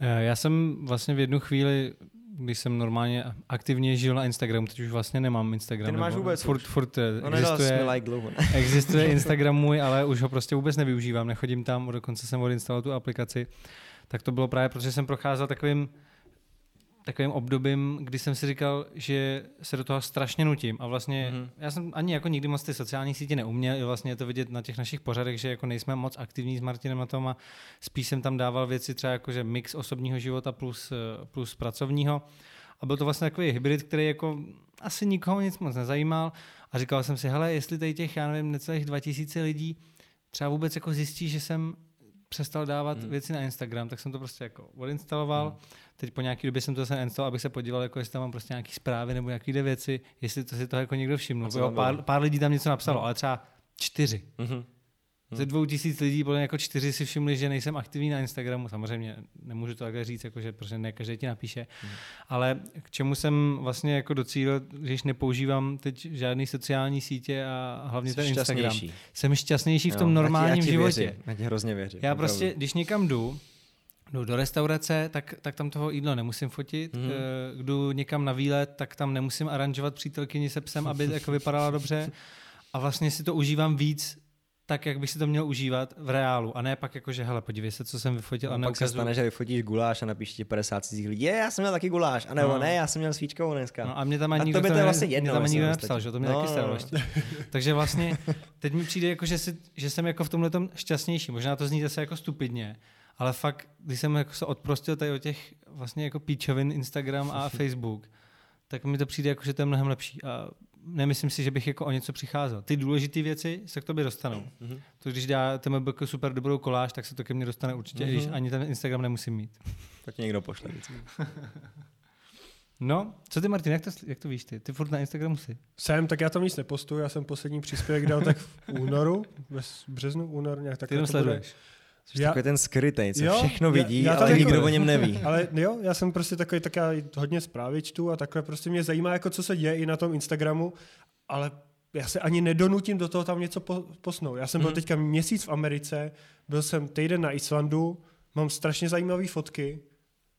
Eh, Já jsem vlastně v jednu chvíli, když jsem normálně aktivně žil na Instagramu, teď už vlastně nemám Instagram. Ty nemáš nebo vůbec furt, už? furt eh, No existuje, like dlouho. ne? existuje Instagram můj, ale už ho prostě vůbec nevyužívám, nechodím tam, dokonce jsem odinstaloval tu aplikaci. Tak to bylo právě, protože jsem procházel takovým takovým obdobím, kdy jsem si říkal, že se do toho strašně nutím a vlastně Mhm. mm-hmm. já jsem ani jako nikdy moc ty sociální sítě neuměl, i vlastně je to vidět na těch našich pořadech, že jako nejsme moc aktivní s Martinem na tom a spíš jsem tam dával věci třeba jako, že mix osobního života plus, eh, plus pracovního a byl to vlastně takový hybrid, který jako asi nikoho nic moc nezajímal a říkal jsem si, hele, jestli tady těch, já nevím, necelých 2000 lidí třeba vůbec jako zjistí, že jsem přestal dávat Hmm. hmm. věci na Instagram, tak jsem to prostě jako odinstaloval. Hmm. Teď po nějaký době jsem to zase instaloval, abych se podíval, jako jestli tam mám prostě nějaké zprávy nebo nějaké věci, jestli to si toho jako někdo všiml. Jo, pár, pár, lidí tam něco napsalo, Hmm. ale třeba čtyři. Ze dvou tisíc lidí podle mě jako čtyři si všimli, že nejsem aktivní na Instagramu. Samozřejmě nemůžu to takhle říct, jako že, protože ne každý ti napíše. Mhm. Ale k čemu jsem vlastně jako docílil, když nepoužívám teď žádný sociální sítě a hlavně ten Jsi Instagram. šťastnější. Jsem šťastnější v Jo, tom já ti- normálním já ti životě. Věřím, já ti hrozně věřím. Já opravdu. prostě, když někam jdu, jdu do restaurace, tak, tak tam toho jídlo nemusím fotit. Mhm. Mm. Jdu někam na výlet, tak tam nemusím aranžovat přítelkyni se psem, aby jako vypadala dobře. A vlastně si to užívám víc tak, jak bych si to měl užívat v reálu. A ne pak jako, že hele, podívej se, co jsem vyfotil a No, pak se stane, že vyfotíš guláš a napíš ti 50 cizích lidí. Je, já jsem měl taky guláš. A nebo No. ne, já jsem měl svíčkovou dneska. No a mě tam ani A nikdo, to ne- vlastně mě jedno, tam nikdo v nepsal, podstatě. že to mě No, taky stalo no. ještě. Takže vlastně teď mi přijde jako, že, si, že jsem jako v tomhle tom šťastnější. Možná to zní zase jako stupidně, ale fakt, když jsem jako se odprostil tady o těch vlastně jako píčovin Instagram a Facebook, tak mi to přijde jako, že to je mnohem lepší. A nemyslím si, že bych jako o něco přicházel. Ty důležité věci se k tobě dostanou. Mhm. To, když dá TMBK super dobrou koláž, tak se to ke mně dostane určitě, mm-hmm. když ani ten Instagram nemusím mít. To ti někdo pošle vždycky. No, co ty Martin, jak to, jak to víš ty? Ty furt na Instagramu jsi. Jsem, tak já tam nic nepostuju, já jsem poslední příspěvek dal tak v únoru, ve březnu, únor, nějak tak. Ty jenom sleduješ. Jsi Já- takový ten skrytej, co Jo, všechno já- vidí, já tam ale jako- nikdo o něm neví. Ale jo, já jsem prostě takový, tak já hodně zprávy čtu a takhle prostě mě zajímá, jako co se děje i na tom Instagramu, ale já se ani nedonutím do toho tam něco po, posnout. Já jsem byl Mhm. teďka měsíc v Americe, byl jsem týden na Islandu, mám strašně zajímavé fotky,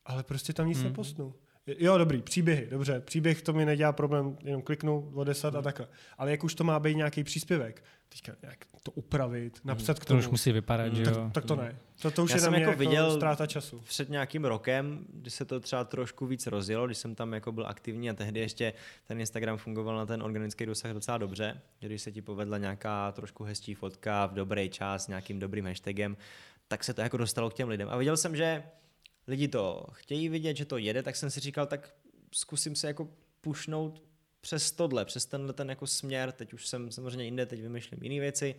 ale prostě tam nic Mhm. neposnu. Jo, dobrý, příběhy, dobře. Příběh to mi nedělá problém, jenom kliknu, odesat a takhle. Ale jak už to má být nějaký příspěvek, teďka jak to upravit, napsat k To tomu, už musí vypadat, že jo. tak, tak to ne. To, to už Já je na jsem mě jako jako viděl- ztráta času. Před nějakým rokem, kdy se to třeba trošku víc rozjelo, když jsem tam jako byl aktivní a tehdy ještě ten Instagram fungoval na ten organický dosah docela dobře, když se ti povedla nějaká trošku hezčí fotka v dobrý čas s nějakým dobrým hashtagem, tak se to jako dostalo k těm lidem. A viděl jsem, že lidi to chtějí vidět, že to jede, tak jsem si říkal, tak zkusím se jako pušnout přes tohle, přes tenhle ten jako směr, teď už jsem samozřejmě jinde, teď vymýšlím jiné věci,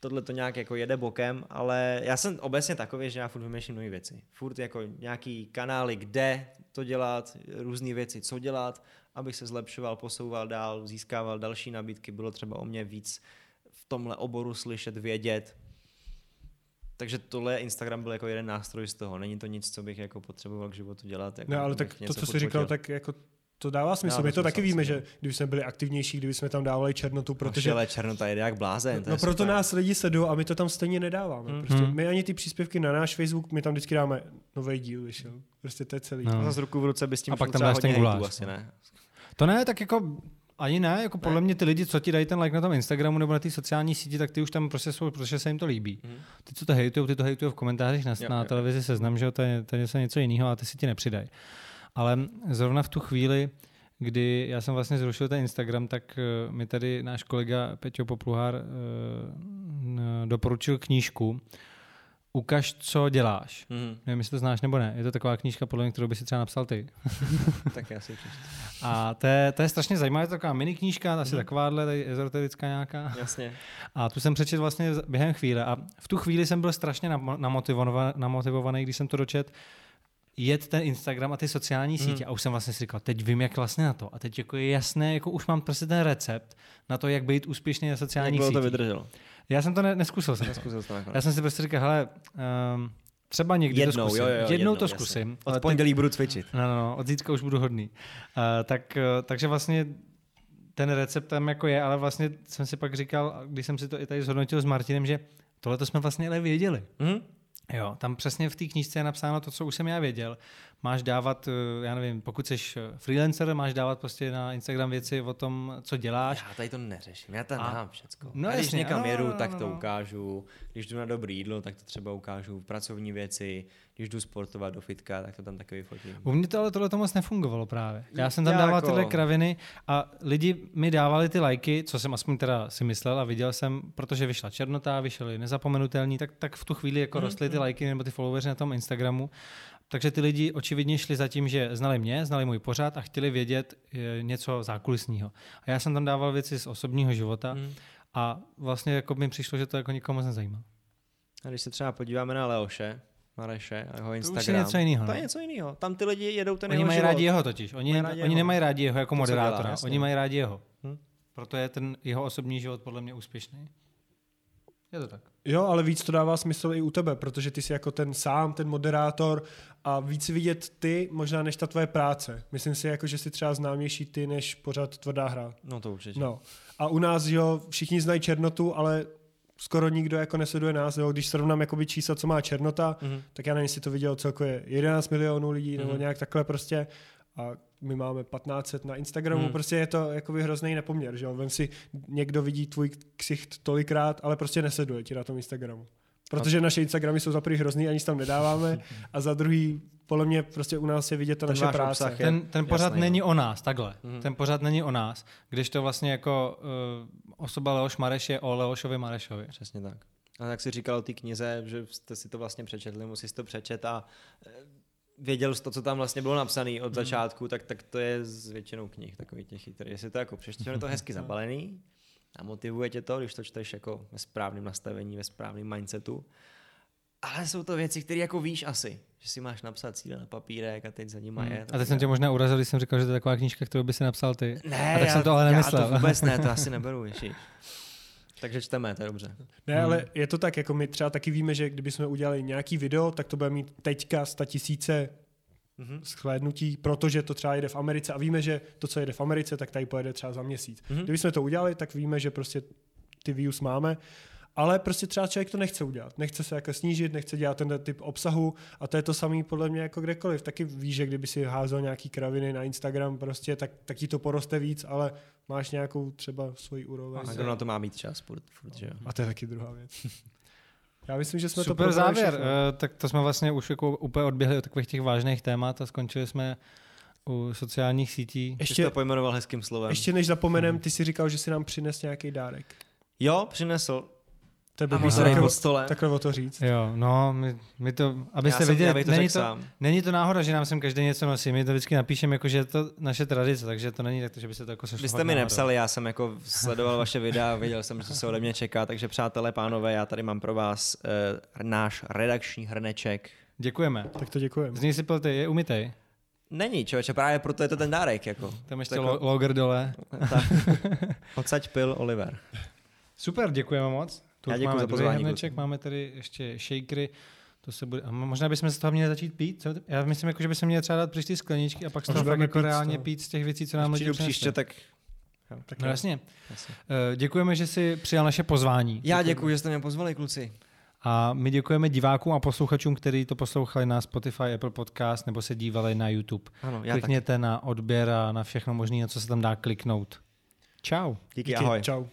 tohle to nějak jako jede bokem, ale já jsem obecně takový, že já furt vymýšlím nové věci. Furt jako nějaký kanály, kde to dělat, různé věci, co dělat, abych se zlepšoval, posouval dál, získával další nabídky, bylo třeba o mě víc v tomhle oboru slyšet, vědět. Takže tohle Instagram byl jako jeden nástroj z toho. Není to nic, co bych jako potřeboval k životu dělat. Jako No, ale tak to, co jsi říkal, tak jako to dává smysl. Dává My to taky víme, že kdyby jsme byli aktivnější, kdyby jsme tam dávali černotu, protože Protože černota jede jak blázen. to No je proto super. nás lidi sledují a my to tam stejně nedáváme. Mhm. Prostě my ani ty příspěvky na náš Facebook, my tam vždycky dáme nový díl, vyšel. Prostě to je celý. No. A zase ruku v ruce by s tím A pak tam dáš ten guláš, asi no. ne. To ne, tak jako ani ne, jako podle Ne. mě ty lidi, co ti dají ten like na tom Instagramu nebo na té sociální síti, tak ty už tam prostě jsou, protože se jim to líbí. Mhm. Ty, co to hejtujou, ty to hejtujou v komentářích na, Jo, na jo. televizi seznam, že jo, to je, to je něco, jiného a ty si ti nepřidají. Ale zrovna v tu chvíli, kdy já jsem vlastně zrušil ten Instagram, tak eh, mi tady náš kolega Peťo Popluhár eh, doporučil knížku Ukaž, co děláš. Mhm. Nevím, jestli to znáš nebo ne. Je to taková knížka, podle mě, kterou by si třeba napsal ty. Tak já si přečtu. A to je, to je strašně zajímavá, je to taková mini knížka, asi Mhm. takováhle, tady ezoterická nějaká. Jasně. A tu jsem přečet vlastně během chvíle. A v tu chvíli jsem byl strašně namo- namotivovaný, namotivovaný když jsem to dočet, jet ten Instagram a ty sociální Mhm. sítě. A už jsem vlastně si říkal, teď vím, jak vlastně na to. A teď jako je jasné, jako už mám prostě ten recept na to, jak být úspěšný na Jak sociálních bylo to sítích. vydrželo? Já jsem to ne, neskusil. Jsem. Neskusil jsem to nakonec. Já jsem si prostě říkal, hele, um, třeba někdy Jednou, to zkusím. jo, jo, jednou, jednou, to jasně. zkusím. Od pondělí budu cvičit. No, no, no, od zítřka už budu hodný. Uh, tak, uh, takže vlastně ten recept tam jako je, ale vlastně jsem si pak říkal, když jsem si to i tady zhodnotil s Martinem, že tohle to jsme vlastně ale věděli. Mhm. Jo, tam přesně v té knížce je napsáno to, co už jsem já věděl. Máš dávat, eh, já nevím, pokud jsi freelancer, máš dávat prostě na Instagram věci o tom, co děláš. Já tady to neřeším, já tam dám všecko. No a když jasně, někam no, jedu, no, tak no, to no. ukážu. Když jdu na dobrý jídlo, tak to třeba ukážu. Pracovní věci, když jdu sportovat do fitka, tak to tam takový fotím. U mě to ale tohle to moc nefungovalo právě. Já jsem tam Já dával jako- tyhle kraviny a lidi mi dávali ty lajky, co jsem aspoň teda si myslel a viděl jsem, protože vyšla černota, vyšly nezapomenutelný, tak, tak v tu chvíli jako Mhm, rostly ty lajky nebo ty followers na tom Instagramu. Takže ty lidi očividně šli za tím, že znali mě, znali můj pořád a chtěli vědět eh, něco zákulisního. A já jsem tam dával věci z osobního života Mhm. a vlastně jako mi přišlo, že to jako nikomu moc nezajímá. A když se třeba podíváme na Leoše, Mareše a jeho už je Instagram. něco jiného, To no. je něco jiného. Tam ty lidi jedou ten Oni jeho mají život. rádi jeho totiž. Oni, Mají rádi oni jeho. nemají rádi jeho jako To, dělá, moderátora. jasně. oni mají rádi jeho. Hm. Proto je ten jeho osobní život podle mě úspěšný. Je to tak. Jo, ale víc to dává smysl i u tebe, protože ty jsi jako ten sám, ten moderátor a víc vidět ty možná než ta tvoje práce. Myslím si, jako, že jsi třeba známější ty než pořád tvrdá hra. No to určitě. No. A u nás, jo, všichni znají černotu, ale skoro nikdo jako nesleduje nás. Jo. Když srovnám jakoby čísla, co má černota, Mhm. tak já nevím, jestli to vidělo celkově 11 milionů lidí nebo Mhm. nějak takhle prostě. A my máme 1500 na Instagramu, Mhm. prostě je to jakoby hrozný nepoměr, že jo. Vem si, někdo vidí tvůj ksicht tolikrát, ale prostě nesleduje ti na tom Instagramu. Protože naše Instagramy jsou za prvý hrozný, ani tam nedáváme, a za druhý, podle mě prostě u nás je vidět ta Ten naše práce. obsah je- Ten, ten pořád jasný, není no. o nás, takhle. Mhm. Ten pořád není o nás, když to vlastně jako uh, osoba Leoš Mareš je o Leošovi Marešovi. Přesně tak. A jak jsi říkal o té knize, že jste si to vlastně přečetli, musíš to přečet a eh, věděl to, co tam vlastně bylo napsané od začátku, tak, tak to je s většinou knih takových těch chytrých. Jestli to jako přečteš, je to hezky zabalený a motivuje tě to, když to čteš jako ve správném nastavení, ve správném mindsetu. Ale jsou to věci, které jako víš asi, že si máš napsat cíle na papírek a teď za nima Hmm. je. A teď jsem tě možná urazil, když jsem říkal, že to je taková knížka, kterou by si napsal ty. Ne, A tak já, jsem to ale nemyslel. Já to vůbec ne, to asi neberu, ješi. Takže čteme, to je dobře. Ne, Hmm. ale je to tak, jako my třeba taky víme, že kdyby jsme udělali nějaký video, tak to bude mít teďka 100 tisíce Mhm. shlédnutí, protože to třeba jede v Americe a víme, že to, co jede v Americe, tak tady pojede třeba za měsíc. Mhm. Kdyby jsme to udělali, tak víme, že prostě ty views máme ale prostě třeba člověk to nechce udělat. Nechce se jako snížit, nechce dělat ten typ obsahu a to je to samý podle mě jako kdekoliv. Taky víš, že kdyby si házel nějaký kraviny na Instagram prostě, tak, tak ti to poroste víc, ale máš nějakou třeba svoji úroveň. A kdo na to má mít čas? Furt, furt, že? jo? A to je taky druhá věc. Já myslím, že jsme to Super probrali závěr. Eh, tak to jsme vlastně už jako úplně odběhli od takových těch vážných témat a skončili jsme u sociálních sítí. Ještě Ještě, to pojmenoval hezkým slovem. ještě než zapomenem, ty si říkal, že si nám přines nějaký dárek. Jo, přinesl. To je A blbý takhle, pod stole. takhle o to říct. Jo, no, my, my to, abyste viděli, to není, to, sám. není to náhoda, že nám sem každý něco nosí, my to vždycky napíšeme, jako, že je to naše tradice, takže to není tak, že by se to jako sešlo Vy jste mi náhodou. nepsali, já jsem jako sledoval vaše videa, věděl jsem, co se ode mě čeká, takže přátelé, pánové, já tady mám pro vás uh, náš redakční hrneček. Děkujeme. Tak to děkujeme. Z něj si pil ty, je umytej. Není, člověče, právě proto je to ten dárek, jako. Tam ještě Tak- lo- loger dole. Tak. Odsaď pil Oliver. Super, děkujeme moc. Tu Já děkuji máme za druhý pozvání, hrneček, máme tady ještě shakery. To se bude, a možná bychom se toho měli začít pít. Co? Já myslím, jako, že bychom měli třeba dát příští skleničky a pak z toho jako pít reálně to. pít z těch věcí, co nám lidi příště, tak... Tak No jasně. Jasně. Eh, Děkujeme, že jsi přijal naše pozvání. Já děkuji, že jste mě pozvali, kluci. A my děkujeme divákům a posluchačům, kteří to poslouchali na Spotify, Apple Podcast nebo se dívali na YouTube. Ano, já taky. Klikněte na odběr a na všechno možné, na co se tam dá kliknout. Čau. Díky, Díky, ahoj. Čau.